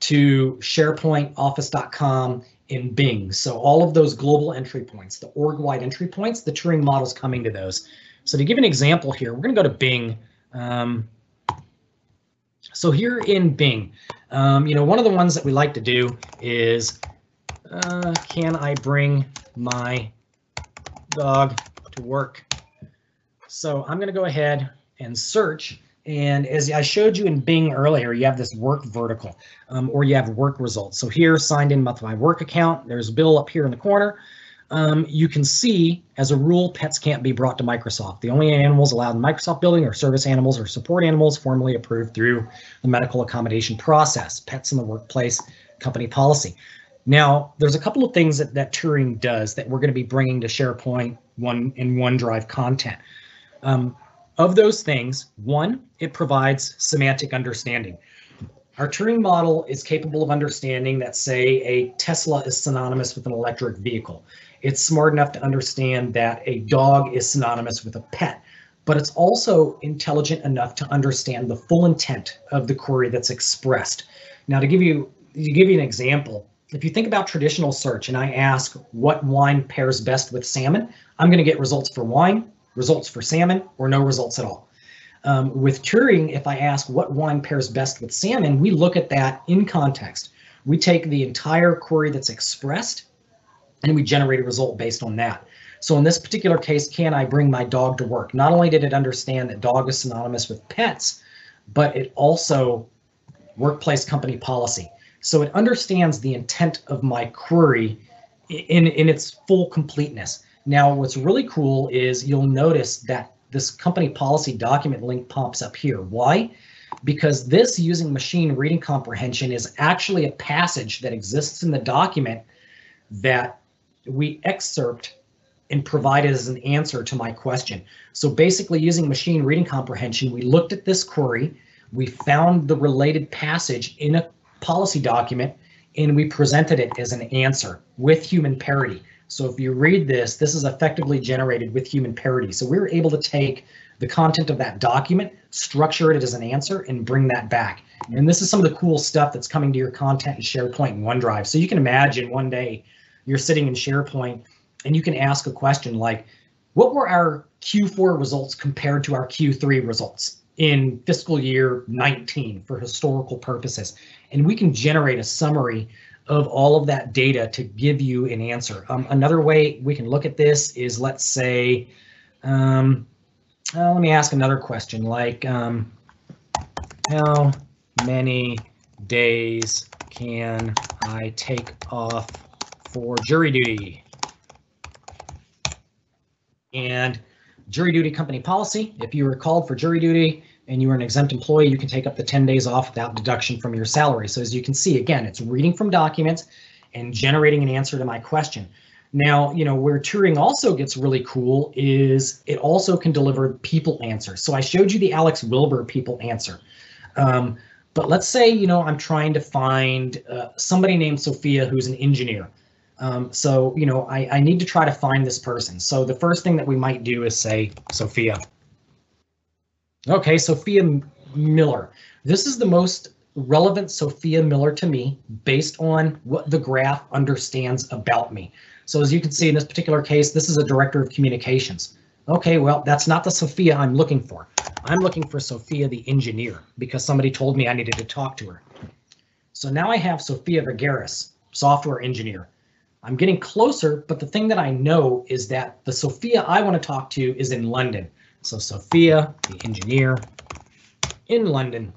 to SharePoint, Office.com, in Bing. So all of those global entry points, the org-wide entry points, the Turing model's coming to those. So to give an example here, we're going to go to Bing. Um, so here in Bing, um, you know, one of the ones that we like to do is, uh, can I bring my dog to work? So I'm going to go ahead and search. And as I showed you in Bing earlier, you have this work vertical um, or you have work results. So here, signed in with my work account, there's Bill up here in the corner. Um, you can see, as a rule, pets can't be brought to Microsoft. The only animals allowed in Microsoft building are service animals or support animals formally approved through the medical accommodation process, pets in the workplace, company policy. Now, there's a couple of things that, that Turing does that we're going to be bringing to SharePoint one in OneDrive content. Um, of those things, one, it provides semantic understanding. Our Turing model is capable of understanding that, say, a Tesla is synonymous with an electric vehicle. It's smart enough to understand that a dog is synonymous with a pet, but it's also intelligent enough to understand the full intent of the query that's expressed. Now, to give you to give you an example, if you think about traditional search and I ask what wine pairs best with salmon, I'm going to get results for wine, results for salmon, or no results at all. Um, with Turing, if I ask what wine pairs best with salmon, we look at that in context. We take the entire query that's expressed and we generate a result based on that. So in this particular case, can I bring my dog to work? Not only did it understand that dog is synonymous with pets, but it also workplace company policy. So it understands the intent of my query in, in its full completeness. Now, what's really cool is you'll notice that this company policy document link pops up here. Why? Because this using machine reading comprehension is actually a passage that exists in the document that we excerpt and provided as an answer to my question. So basically using machine reading comprehension, we looked at this query, we found the related passage in a policy document, and we presented it as an answer with human parity. So if you read this, this is effectively generated with human parity. So we were able to take the content of that document, structure it as an answer, and bring that back. And this is some of the cool stuff that's coming to your content in SharePoint and OneDrive. So you can imagine one day you're sitting in SharePoint and you can ask a question like, what were our Q4 results compared to our Q3 results in fiscal year 19 for historical purposes? And we can generate a summary of all of that data to give you an answer. Um, another way we can look at this is, let's say, um, uh, let me ask another question like, um, how many days can I take off for jury duty? And jury duty company policy, if you were called for jury duty and you were an exempt employee, you can take up to 10 days off without deduction from your salary. So as you can see, again, it's reading from documents and generating an answer to my question. Now, you know, where Turing also gets really cool is it also can deliver people answers. So I showed you the Alex Wilbur people answer. Um, but let's say, you know, I'm trying to find uh, somebody named Sophia who's an engineer. Um, so, you know, I, I need to try to find this person. So the first thing that we might do is say Sophia. Okay, Sophia Miller. This is the most relevant Sophia Miller to me based on what the graph understands about me. So as you can see in this particular case, this is a director of communications. Okay, well, that's not the Sophia I'm looking for. I'm looking for Sophia the engineer because somebody told me I needed to talk to her. So now I have Sophia Vergaris, software engineer. I'm getting closer, but the thing that I know is that the Sophia I want to talk to is in London. So Sophia, the engineer in London.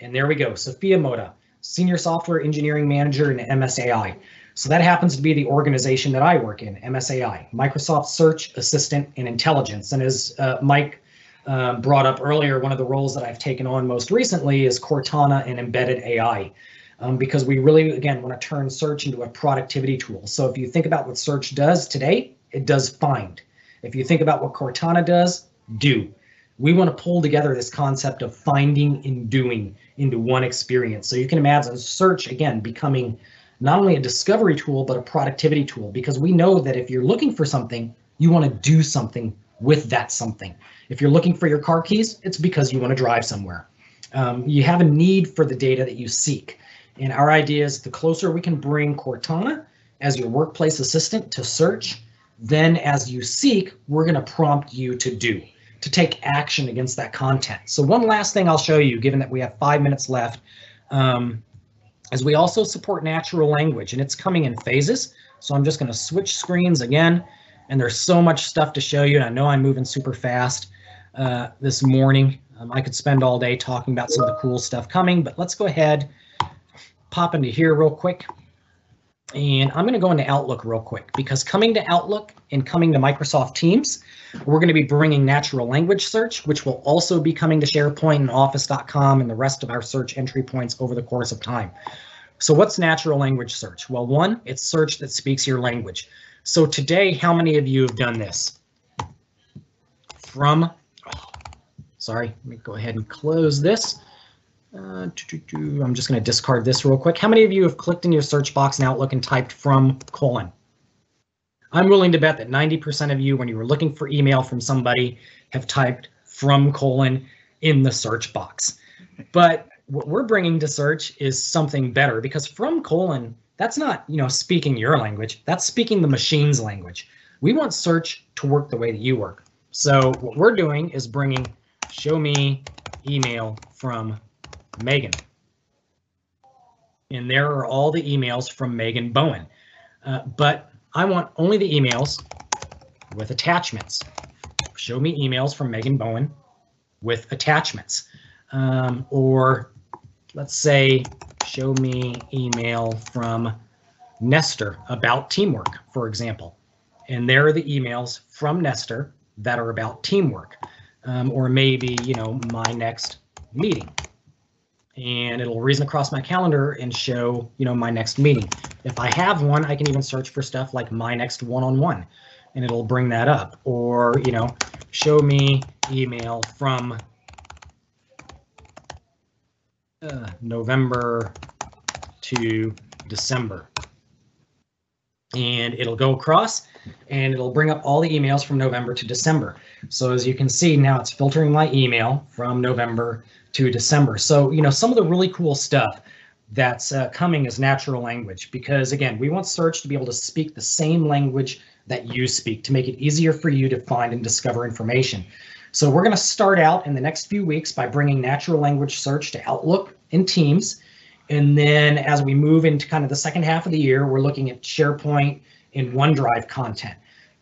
And there we go, Sophia Moda, Senior Software Engineering Manager in MSAI. So that happens to be the organization that I work in, MSAI, Microsoft Search Assistant and Intelligence. And as uh, Mike uh, brought up earlier, one of the roles that I've taken on most recently is Cortana and embedded AI um, because we really, again, want to turn search into a productivity tool. So if you think about what search does today, it does find. If you think about what Cortana does, do. We want to pull together this concept of finding and doing into one experience. So you can imagine search, again, becoming not only a discovery tool, but a productivity tool, because we know that if you're looking for something, you want to do something with that something. If you're looking for your car keys, it's because you want to drive somewhere. Um, you have a need for the data that you seek. And our idea is the closer we can bring Cortana as your workplace assistant to search, then as you seek, we're going to prompt you to do, to take action against that content. So one last thing I'll show you, given that we have five minutes left, um, is we also support natural language and it's coming in phases. So I'm just going to switch screens again, and there's so much stuff to show you. And I know I'm moving super fast uh, this morning. Um, I could spend all day talking about some of the cool stuff coming, but let's go ahead pop into here real quick. And I'm going to go into Outlook real quick because coming to Outlook and coming to Microsoft Teams, we're going to be bringing natural language search, which will also be coming to SharePoint and Office.com and the rest of our search entry points over the course of time. So what's natural language search? Well, one, it's search that speaks your language. So today, how many of you have done this? From, oh, sorry, let me go ahead and close this. Uh, I'm just going to discard this real quick. How many of you have clicked in your search box in Outlook and typed from colon? I'm willing to bet that 90% of you, when you were looking for email from somebody, have typed from colon in the search box. But what we're bringing to search is something better because from colon that's not, you know, speaking your language. That's speaking the machine's language. We want search to work the way that you work. So what we're doing is bringing show me email from Megan. And there are all the emails from Megan Bowen. Uh, but I want only the emails with attachments. Show me emails from Megan Bowen with attachments. Um, or let's say, show me email from Nestor about teamwork, for example. And there are the emails from Nestor that are about teamwork. Um, or maybe, you know, my next meeting. And it'll reason across my calendar and show, you know, my next meeting. If I have one, I can even search for stuff like my next one-on-one and it'll bring that up. Or, you know, show me email from uh, November to December. And it'll go across and it'll bring up all the emails from November to December. So as you can see now it's filtering my email from November to December. So, you know, some of the really cool stuff that's uh, coming is natural language because again, we want search to be able to speak the same language that you speak to make it easier for you to find and discover information. So we're going to start out in the next few weeks by bringing natural language search to Outlook and Teams. And then as we move into kind of the second half of the year, we're looking at SharePoint and OneDrive content.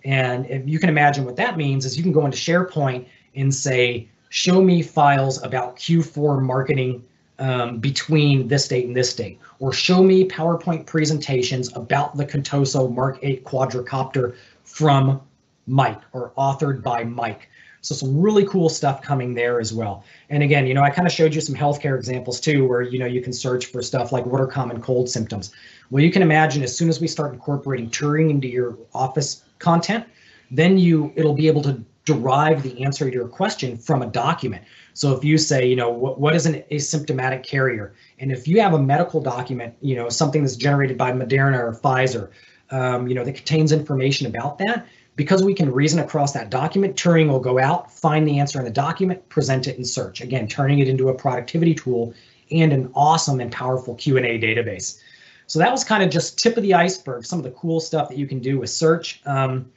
And if you can imagine what that means is you can go into SharePoint and say, show me files about Q4 marketing um, between this date and this date, or show me PowerPoint presentations about the Contoso Mark 8 quadricopter from Mike or authored by Mike. So some really cool stuff coming there as well. And again, you know, I kind of showed you some healthcare examples too, where, you know, you can search for stuff like what are common cold symptoms. Well, you can imagine as soon as we start incorporating Turing into your office content, then you it'll be able to derive the answer to your question from a document. So if you say, you know, what, what is an asymptomatic carrier? And if you have a medical document, you know, something that's generated by Moderna or Pfizer, um, you know, that contains information about that, because we can reason across that document, Turing will go out, find the answer in the document, present it in search. Again, turning it into a productivity tool and an awesome and powerful Q&A database. So that was kind of just tip of the iceberg, some of the cool stuff that you can do with search. Um,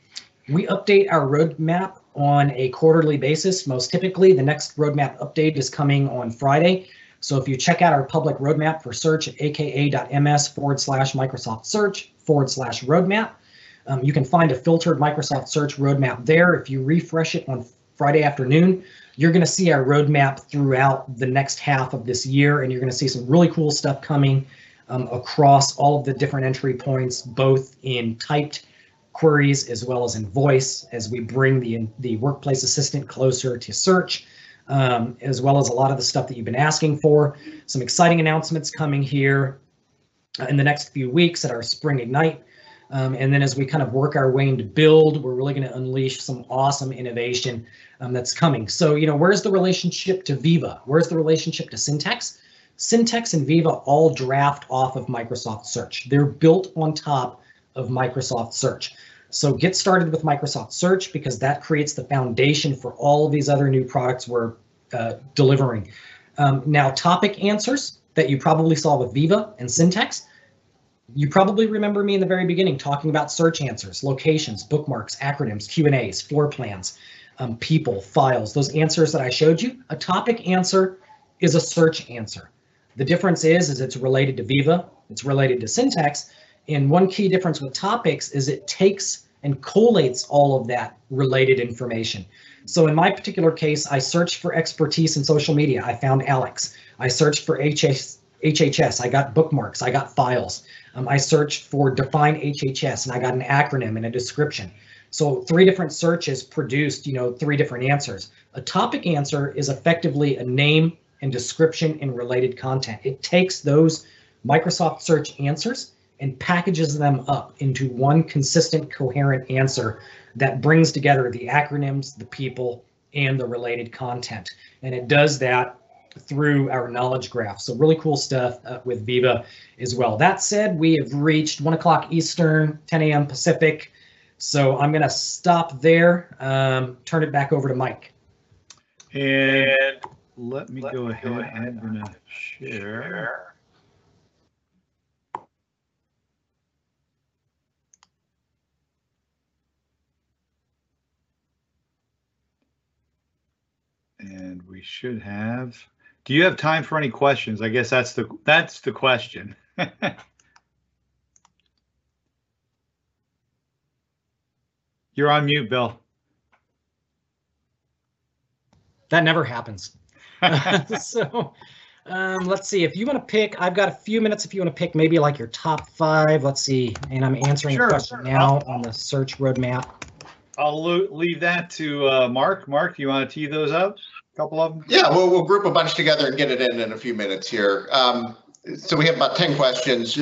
we update our roadmap on a quarterly basis. Most typically, the next roadmap update is coming on Friday. So if you check out our public roadmap for search at aka.ms forward slash Microsoft search forward slash roadmap, um, you can find a filtered Microsoft Search roadmap there. If you refresh it on Friday afternoon, you're going to see our roadmap throughout the next half of this year, and you're going to see some really cool stuff coming um, across all of the different entry points, both in typed queries as well as in voice, as we bring the the workplace assistant closer to search, um, as well as a lot of the stuff that you've been asking for. Some exciting announcements coming here in the next few weeks at our Spring Ignite. Um, and then as we kind of work our way into build, we're really going to unleash some awesome innovation um, that's coming. So, you know, where's the relationship to Viva? Where's the relationship to Syntex? Syntex and Viva all draft off of Microsoft Search. They're built on top of Microsoft Search. So get started with Microsoft Search because that creates the foundation for all of these other new products we're uh, delivering. Um, now, topic answers that you probably saw with Viva and Syntex, you probably remember me in the very beginning talking about search answers, locations, bookmarks, acronyms, Q&As, floor plans, um, people, files, those answers that I showed you. A topic answer is a search answer. The difference is, is it's related to Viva, it's related to Syntex, and one key difference with topics is it takes and collates all of that related information. So in my particular case, I searched for expertise in social media. I found Alex. I searched for HS, HHS. I got bookmarks. I got files. Um, I searched for define HHS and I got an acronym and a description. So three different searches produced, you know, three different answers. A topic answer is effectively a name and description and related content. It takes those Microsoft search answers and packages them up into one consistent, coherent answer that brings together the acronyms, the people, and the related content. And it does that through our knowledge graph. So really cool stuff uh, with Viva as well. That said, we have reached 1 o'clock Eastern, 10 a.m. Pacific. So I'm going to stop there, um, turn it back over to Mike. And let me let go me ahead. Go ahead. I'm going to share. We should have. Do you have time for any questions? I guess that's the that's the question. You're on mute, Bill. That never happens. so um, let's see. If you want to pick, I've got a few minutes. If you want to pick maybe like your top five, let's see. And I'm answering Sure, a question sure. now on the search roadmap. I'll lo- leave that to uh, Mark. Mark, you want to tee those up? A couple of them? Yeah, we'll, we'll group a bunch together and get it in in a few minutes here. Um, so we have about 10 questions.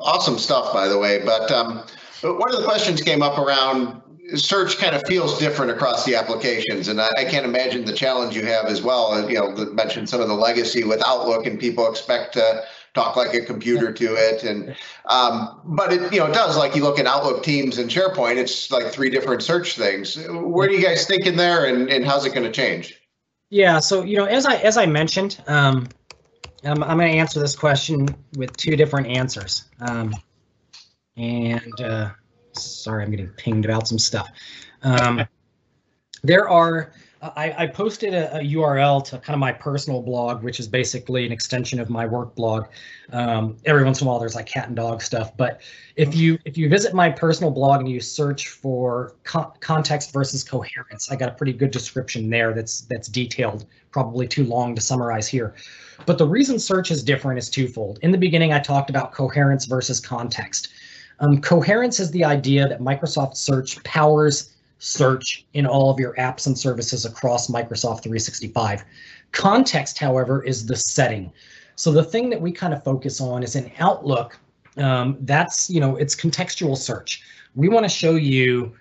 Awesome stuff, by the way. But, um, but one of the questions came up around search kind of feels different across the applications. And I, I can't imagine the challenge you have as well. Uh, You know, mentioned some of the legacy with Outlook and people expect to talk like a computer to it. And, um, but it, you know, it does like you look at Outlook Teams and SharePoint, it's like three different search things. Where do you guys think in there and, and how's it going to change? Yeah, so you know, as I as I mentioned, um, I'm I'm going to answer this question with two different answers. Um, and uh, sorry, I'm getting pinged about some stuff. Um, there are. I, I posted a, a URL to kind of my personal blog, which is basically an extension of my work blog. Um, every once in a while, there's like cat and dog stuff, but if you if you visit my personal blog and you search for con- context versus coherence, I got a pretty good description there. That's that's detailed. Probably too long to summarize here, but the reason search is different is twofold. In the beginning, I talked about coherence versus context. Um, coherence is the idea that Microsoft Search powers search in all of your apps and services across Microsoft 365. Context, however, is the setting. So the thing that we kind of focus on is in Outlook, um, that's, you know, it's contextual search. We want to show you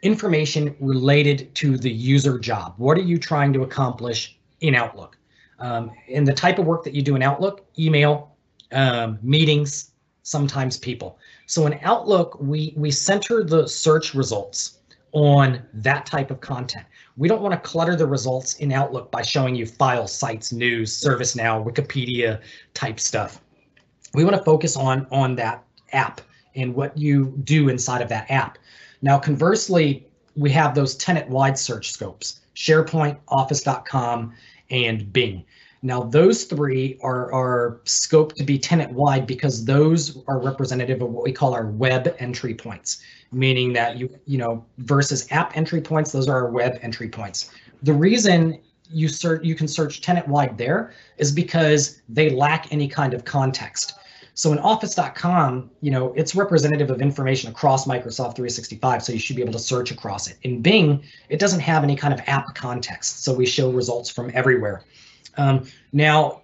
information related to the user job. What are you trying to accomplish in Outlook? Um, in the type of work that you do in Outlook, email, um, meetings, sometimes people. So in Outlook, we we center the search results on that type of content. We don't want to clutter the results in Outlook by showing you file sites, news, ServiceNow, Wikipedia type stuff. We want to focus on on that app and what you do inside of that app. Now, conversely, we have those tenant-wide search scopes, SharePoint, Office.com, and Bing. Now, those three are, are scoped to be tenant-wide because those are representative of what we call our web entry points, meaning that you, you know, versus app entry points, those are our web entry points. The reason you search, you can search tenant-wide there is because they lack any kind of context. So in Office.com, you know, it's representative of information across Microsoft 365, so you should be able to search across it. In Bing, it doesn't have any kind of app context, so we show results from everywhere. Um, now,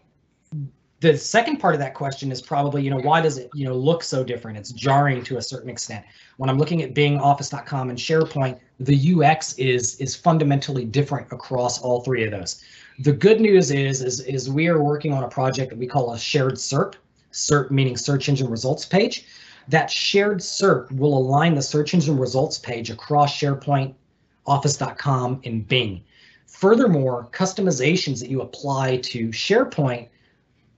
the second part of that question is probably, you know, why does it, you know, look so different? It's jarring to a certain extent. When I'm looking at Bing, Office.com, and SharePoint, the UX is is fundamentally different across all three of those. The good news is, is, is we are working on a project that we call a shared SERP, SERP meaning search engine results page. That shared SERP will align the search engine results page across SharePoint, Office.com, and Bing. Furthermore, customizations that you apply to SharePoint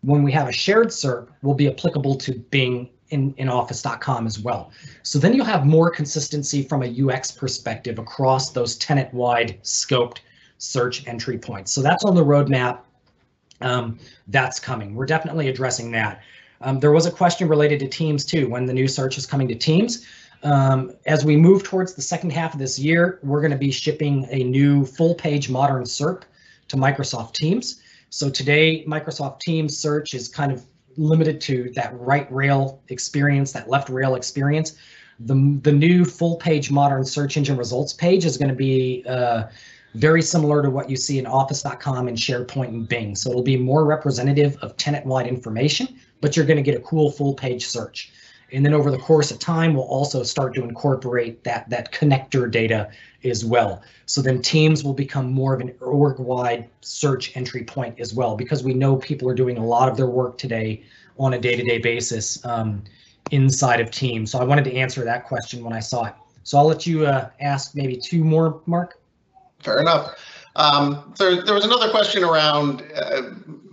when we have a shared SERP will be applicable to Bing in, in Office.com as well. So then you'll have more consistency from a UX perspective across those tenant-wide scoped search entry points. So that's on the roadmap. Um, that's coming. We're definitely addressing that. Um, there was a question related to Teams too, when the new search is coming to Teams. Um, as we move towards the second half of this year, we're going to be shipping a new full page modern SERP to Microsoft Teams. So today, Microsoft Teams search is kind of limited to that right rail experience, that left rail experience. The, the new full page modern search engine results page is going to be uh, very similar to what you see in Office.com and SharePoint and Bing. So it'll be more representative of tenant-wide information, but you're going to get a cool full page search. And then over the course of time, we'll also start to incorporate that, that connector data as well. So then Teams will become more of an org-wide search entry point as well, because we know people are doing a lot of their work today on a day-to-day basis um, inside of Teams. So I wanted to answer that question when I saw it. So I'll let you uh, ask maybe two more, Mark. Fair enough. Um, there, there was another question around uh,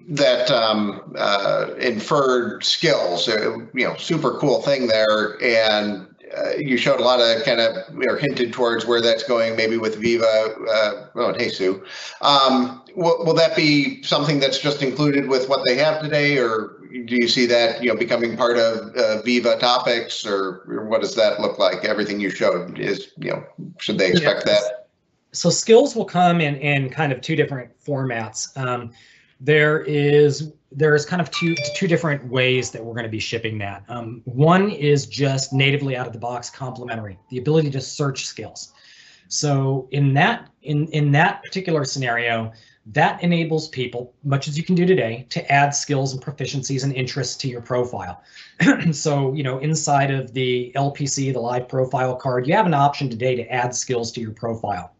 that um, uh, inferred skills. Uh, you know, super cool thing there. And uh, you showed a lot of kind of or hinted towards where that's going, maybe with Viva. Uh, oh, and hey Sue, um, will, will that be something that's just included with what they have today, or do you see that you know becoming part of uh, Viva topics, or, or what does that look like? Everything you showed is you know should they expect Yeah. that? so skills will come in in kind of two different formats. Um, there is there's kind of two two different ways that we're going to be shipping that. Um, one is just natively out of the box complementary, the ability to search skills. So in that in in that particular scenario, that enables people, much as you can do today, to add skills and proficiencies and interests to your profile. so you know inside of the LPC, the live profile card, you have an option today to add skills to your profile.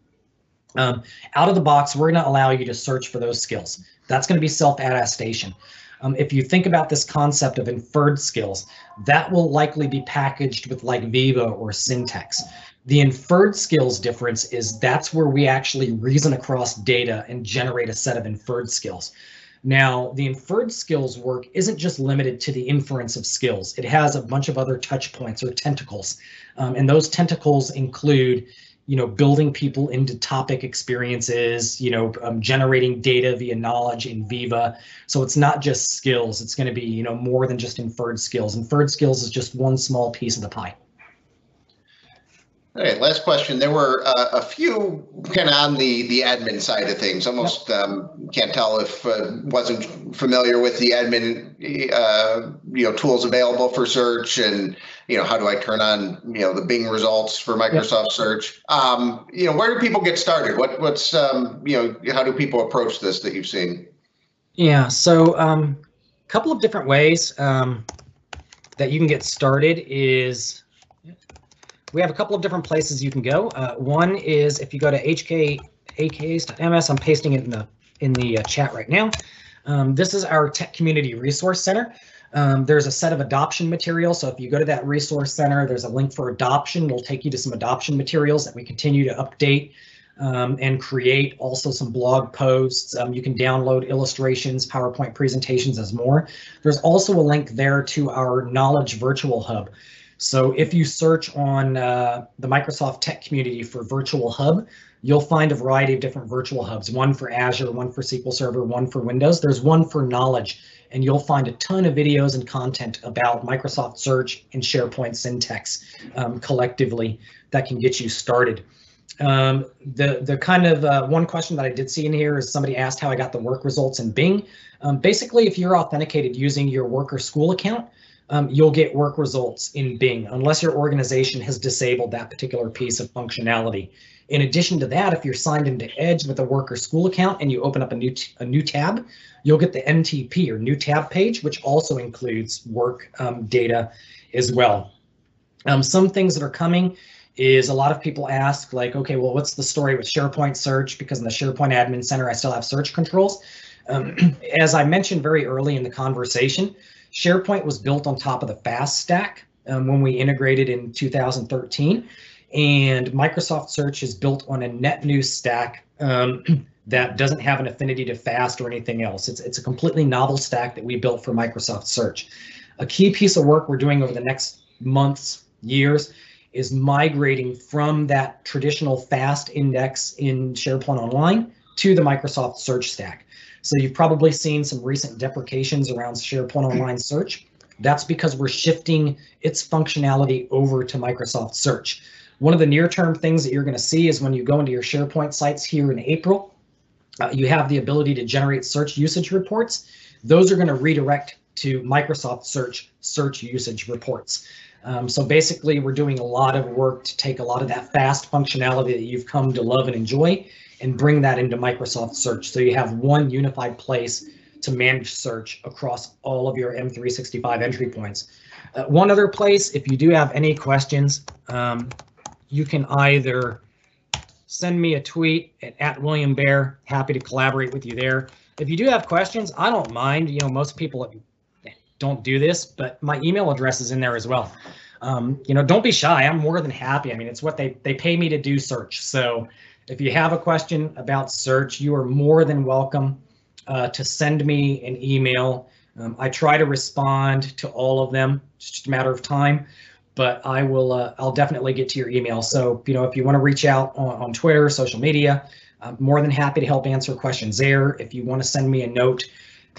Um, out of the box, we're going to allow you to search for those skills. That's going to be self-attestation. Um, if you think about this concept of inferred skills, that will likely be packaged with like Viva or Syntex. The inferred skills difference is that's where we actually reason across data and generate a set of inferred skills. Now, the inferred skills work isn't just limited to the inference of skills. It has a bunch of other touch points or tentacles. Um, and those tentacles include you know building people into topic experiences you know um, generating data via knowledge in viva. So it's not just skills it's going to be you know more than just inferred skills. Inferred skills is just one small piece of the pie All right, last question. There were uh, a few kind of on the the admin side of things. Almost um, can't tell if uh, wasn't familiar with the admin uh, you know tools available for search and you know how do I turn on you know the Bing results for Microsoft Search. Um, you know where do people get started? What what's um, you know how do people approach this that you've seen? yeah so um couple of different ways um, that you can get started is we have a couple of different places you can go uh, one is if you go to hk aks.ms i'm pasting it in the in the uh, chat right now um, this is our tech community resource center um, there's a set of adoption materials. So if you go to that resource center, there's a link for adoption. It'll take you to some adoption materials that we continue to update um, and create. Also some blog posts. Um, you can download illustrations, PowerPoint presentations as more. There's also a link there to our Knowledge Virtual Hub. So if you search on uh, the Microsoft Tech community for Virtual Hub, you'll find a variety of different virtual hubs, one for Azure, one for SQL Server, one for Windows. There's one for knowledge and you'll find a ton of videos and content about Microsoft Search and SharePoint Syntex um, collectively that can get you started. Um, the the kind of uh, one question that I did see in here is somebody asked how I got the work results in Bing. Um, basically, if you're authenticated using your work or school account, um, you'll get work results in Bing unless your organization has disabled that particular piece of functionality. In addition to that, if you're signed into Edge with a work or school account and you open up a new a new tab, you'll get the NTP or new tab page, which also includes work um, data as well. Um, some things that are coming is a lot of people ask like, okay, well, what's the story with SharePoint search? Because in the SharePoint Admin Center, I still have search controls. Um, as I mentioned very early in the conversation, SharePoint was built on top of the FAST stack um, when we integrated in 2013. And Microsoft Search is built on a net new stack um, that doesn't have an affinity to FAST or anything else. It's, it's a completely novel stack that we built for Microsoft Search. A key piece of work we're doing over the next months, years, is migrating from that traditional FAST index in SharePoint Online to the Microsoft Search stack. So you've probably seen some recent deprecations around SharePoint Online Search. That's because we're shifting its functionality over to Microsoft Search. One of the near-term things that you're going to see is when you go into your SharePoint sites here in April, uh, you have the ability to generate search usage reports. Those are going to redirect to Microsoft Search search usage reports. Um, so basically, we're doing a lot of work to take a lot of that fast functionality that you've come to love and enjoy and bring that into Microsoft Search. So you have one unified place to manage search across all of your M365 entry points. Uh, one other place, if you do have any questions, um, you can either send me a tweet at, at William Baer. Happy to collaborate with you there. If you do have questions, I don't mind. You know, most people don't do this, but my email address is in there as well. Um, you know, don't be shy. I'm more than happy. I mean, it's what they they pay me to do search. So if you have a question about search, you are more than welcome uh, to send me an email. Um, I try to respond to all of them. It's just a matter of time. but I will. Uh, I'll definitely get to your email. So you know, if you want to reach out on, on Twitter, social media, I'm more than happy to help answer questions there. If you want to send me a note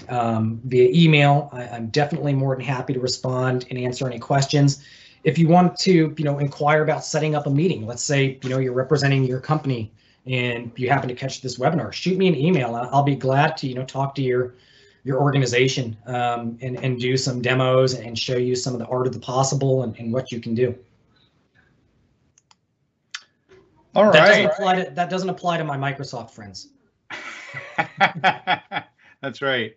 um, via email, I, I'm definitely more than happy to respond and answer any questions. If you want to, you know, inquire about setting up a meeting, let's say you know you're representing your company and you happen to catch this webinar, shoot me an email. I'll be glad to you know talk to your your organization um, and, and do some demos and show you some of the art of the possible and, and what you can do. All That doesn't apply to, that doesn't apply to my Microsoft friends. That's right.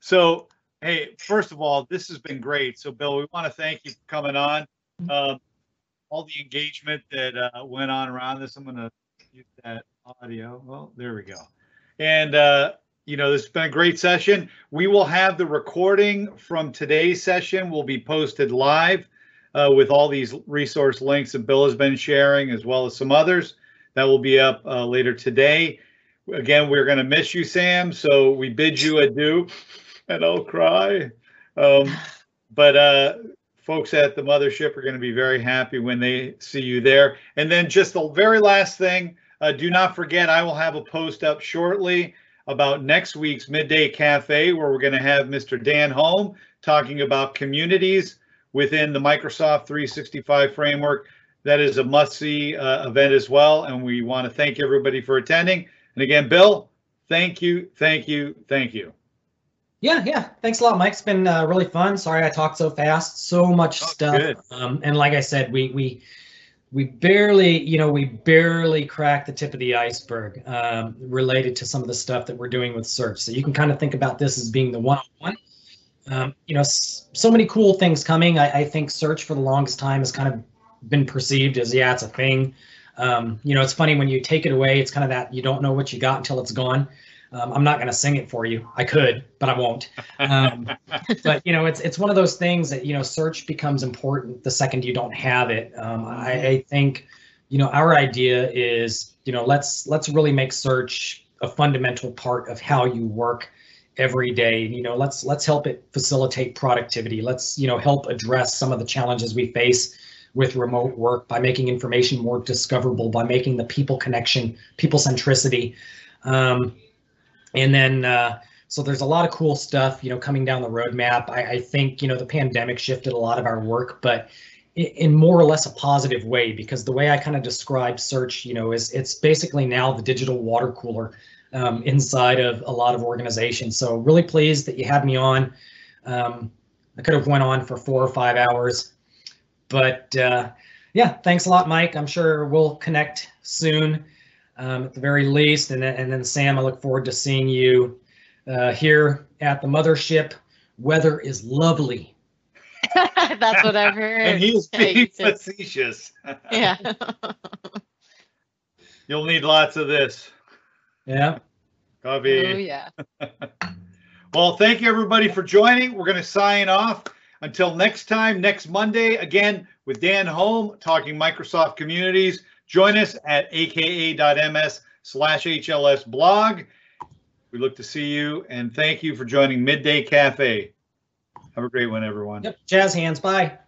So, hey, first of all, this has been great. So, Bill, we want to thank you for coming on. Um, all the engagement that uh, went on around this. I'm going to use that audio. Well, there we go. And, uh, you know, this has been a great session. We will have the recording from today's session will be posted live uh, with all these resource links that Bill has been sharing, as well as some others. That will be up uh, later today. Again, we're going to miss you, Sam. So we bid you adieu, and I'll cry. Um, but uh, folks at the mothership are going to be very happy when they see you there. And then just the very last thing, uh, do not forget, I will have a post up shortly about next week's Midday Cafe, where we're going to have Mr. Dan Holme talking about communities within the Microsoft 365 framework. That is a must-see uh, event as well, and we want to thank everybody for attending. And again, Bill, thank you, thank you, thank you. Yeah, yeah. Thanks a lot, Mike. It's been uh, really fun. Sorry I talked so fast. So much Oh, stuff. Um, and like I said, we we we barely, you know, we barely cracked the tip of the iceberg um, related to some of the stuff that we're doing with search. So you can kind of think about this as being the one-on-one. Um, you know, s- so many cool things coming. I, I think search for the longest time has kind of been perceived as yeah, it's a thing. Um, you know, it's funny when you take it away. It's kind of that you don't know what you got until it's gone. Um, I'm not going to sing it for you. I could, but I won't. Um, but you know, it's it's one of those things that you know, search becomes important the second you don't have it. Um, I, I think, you know, our idea is, you know, let's let's really make search a fundamental part of how you work every day. You know, let's let's help it facilitate productivity. Let's you know help address some of the challenges we face with remote work by making information more discoverable, by making the people connection, people centricity. Um, and then, uh, so there's a lot of cool stuff, you know, coming down the roadmap. I, I think, you know, the pandemic shifted a lot of our work, but in, more or less a positive way, because the way I kind of describe search, you know, is it's basically now the digital water cooler um, inside of a lot of organizations. So really pleased that you had me on. Um, I could have went on for four or five hours, but uh, yeah, thanks a lot, Mike. I'm sure we'll connect soon um, at the very least. And then, and then Sam, I look forward to seeing you uh, here at the mothership. Weather is lovely. That's what I've heard. And he's Yeah, being facetious. yeah. You'll need lots of this. Yeah. oh Coffee. yeah. Well, thank you everybody for joining. We're going to sign off until next time, next Monday, again with Dan Holme talking Microsoft communities. Join us at aka.ms slash HLS blog. We look to see you and thank you for joining Midday Cafe. Have a great one, everyone. Yep. Jazz hands. Bye.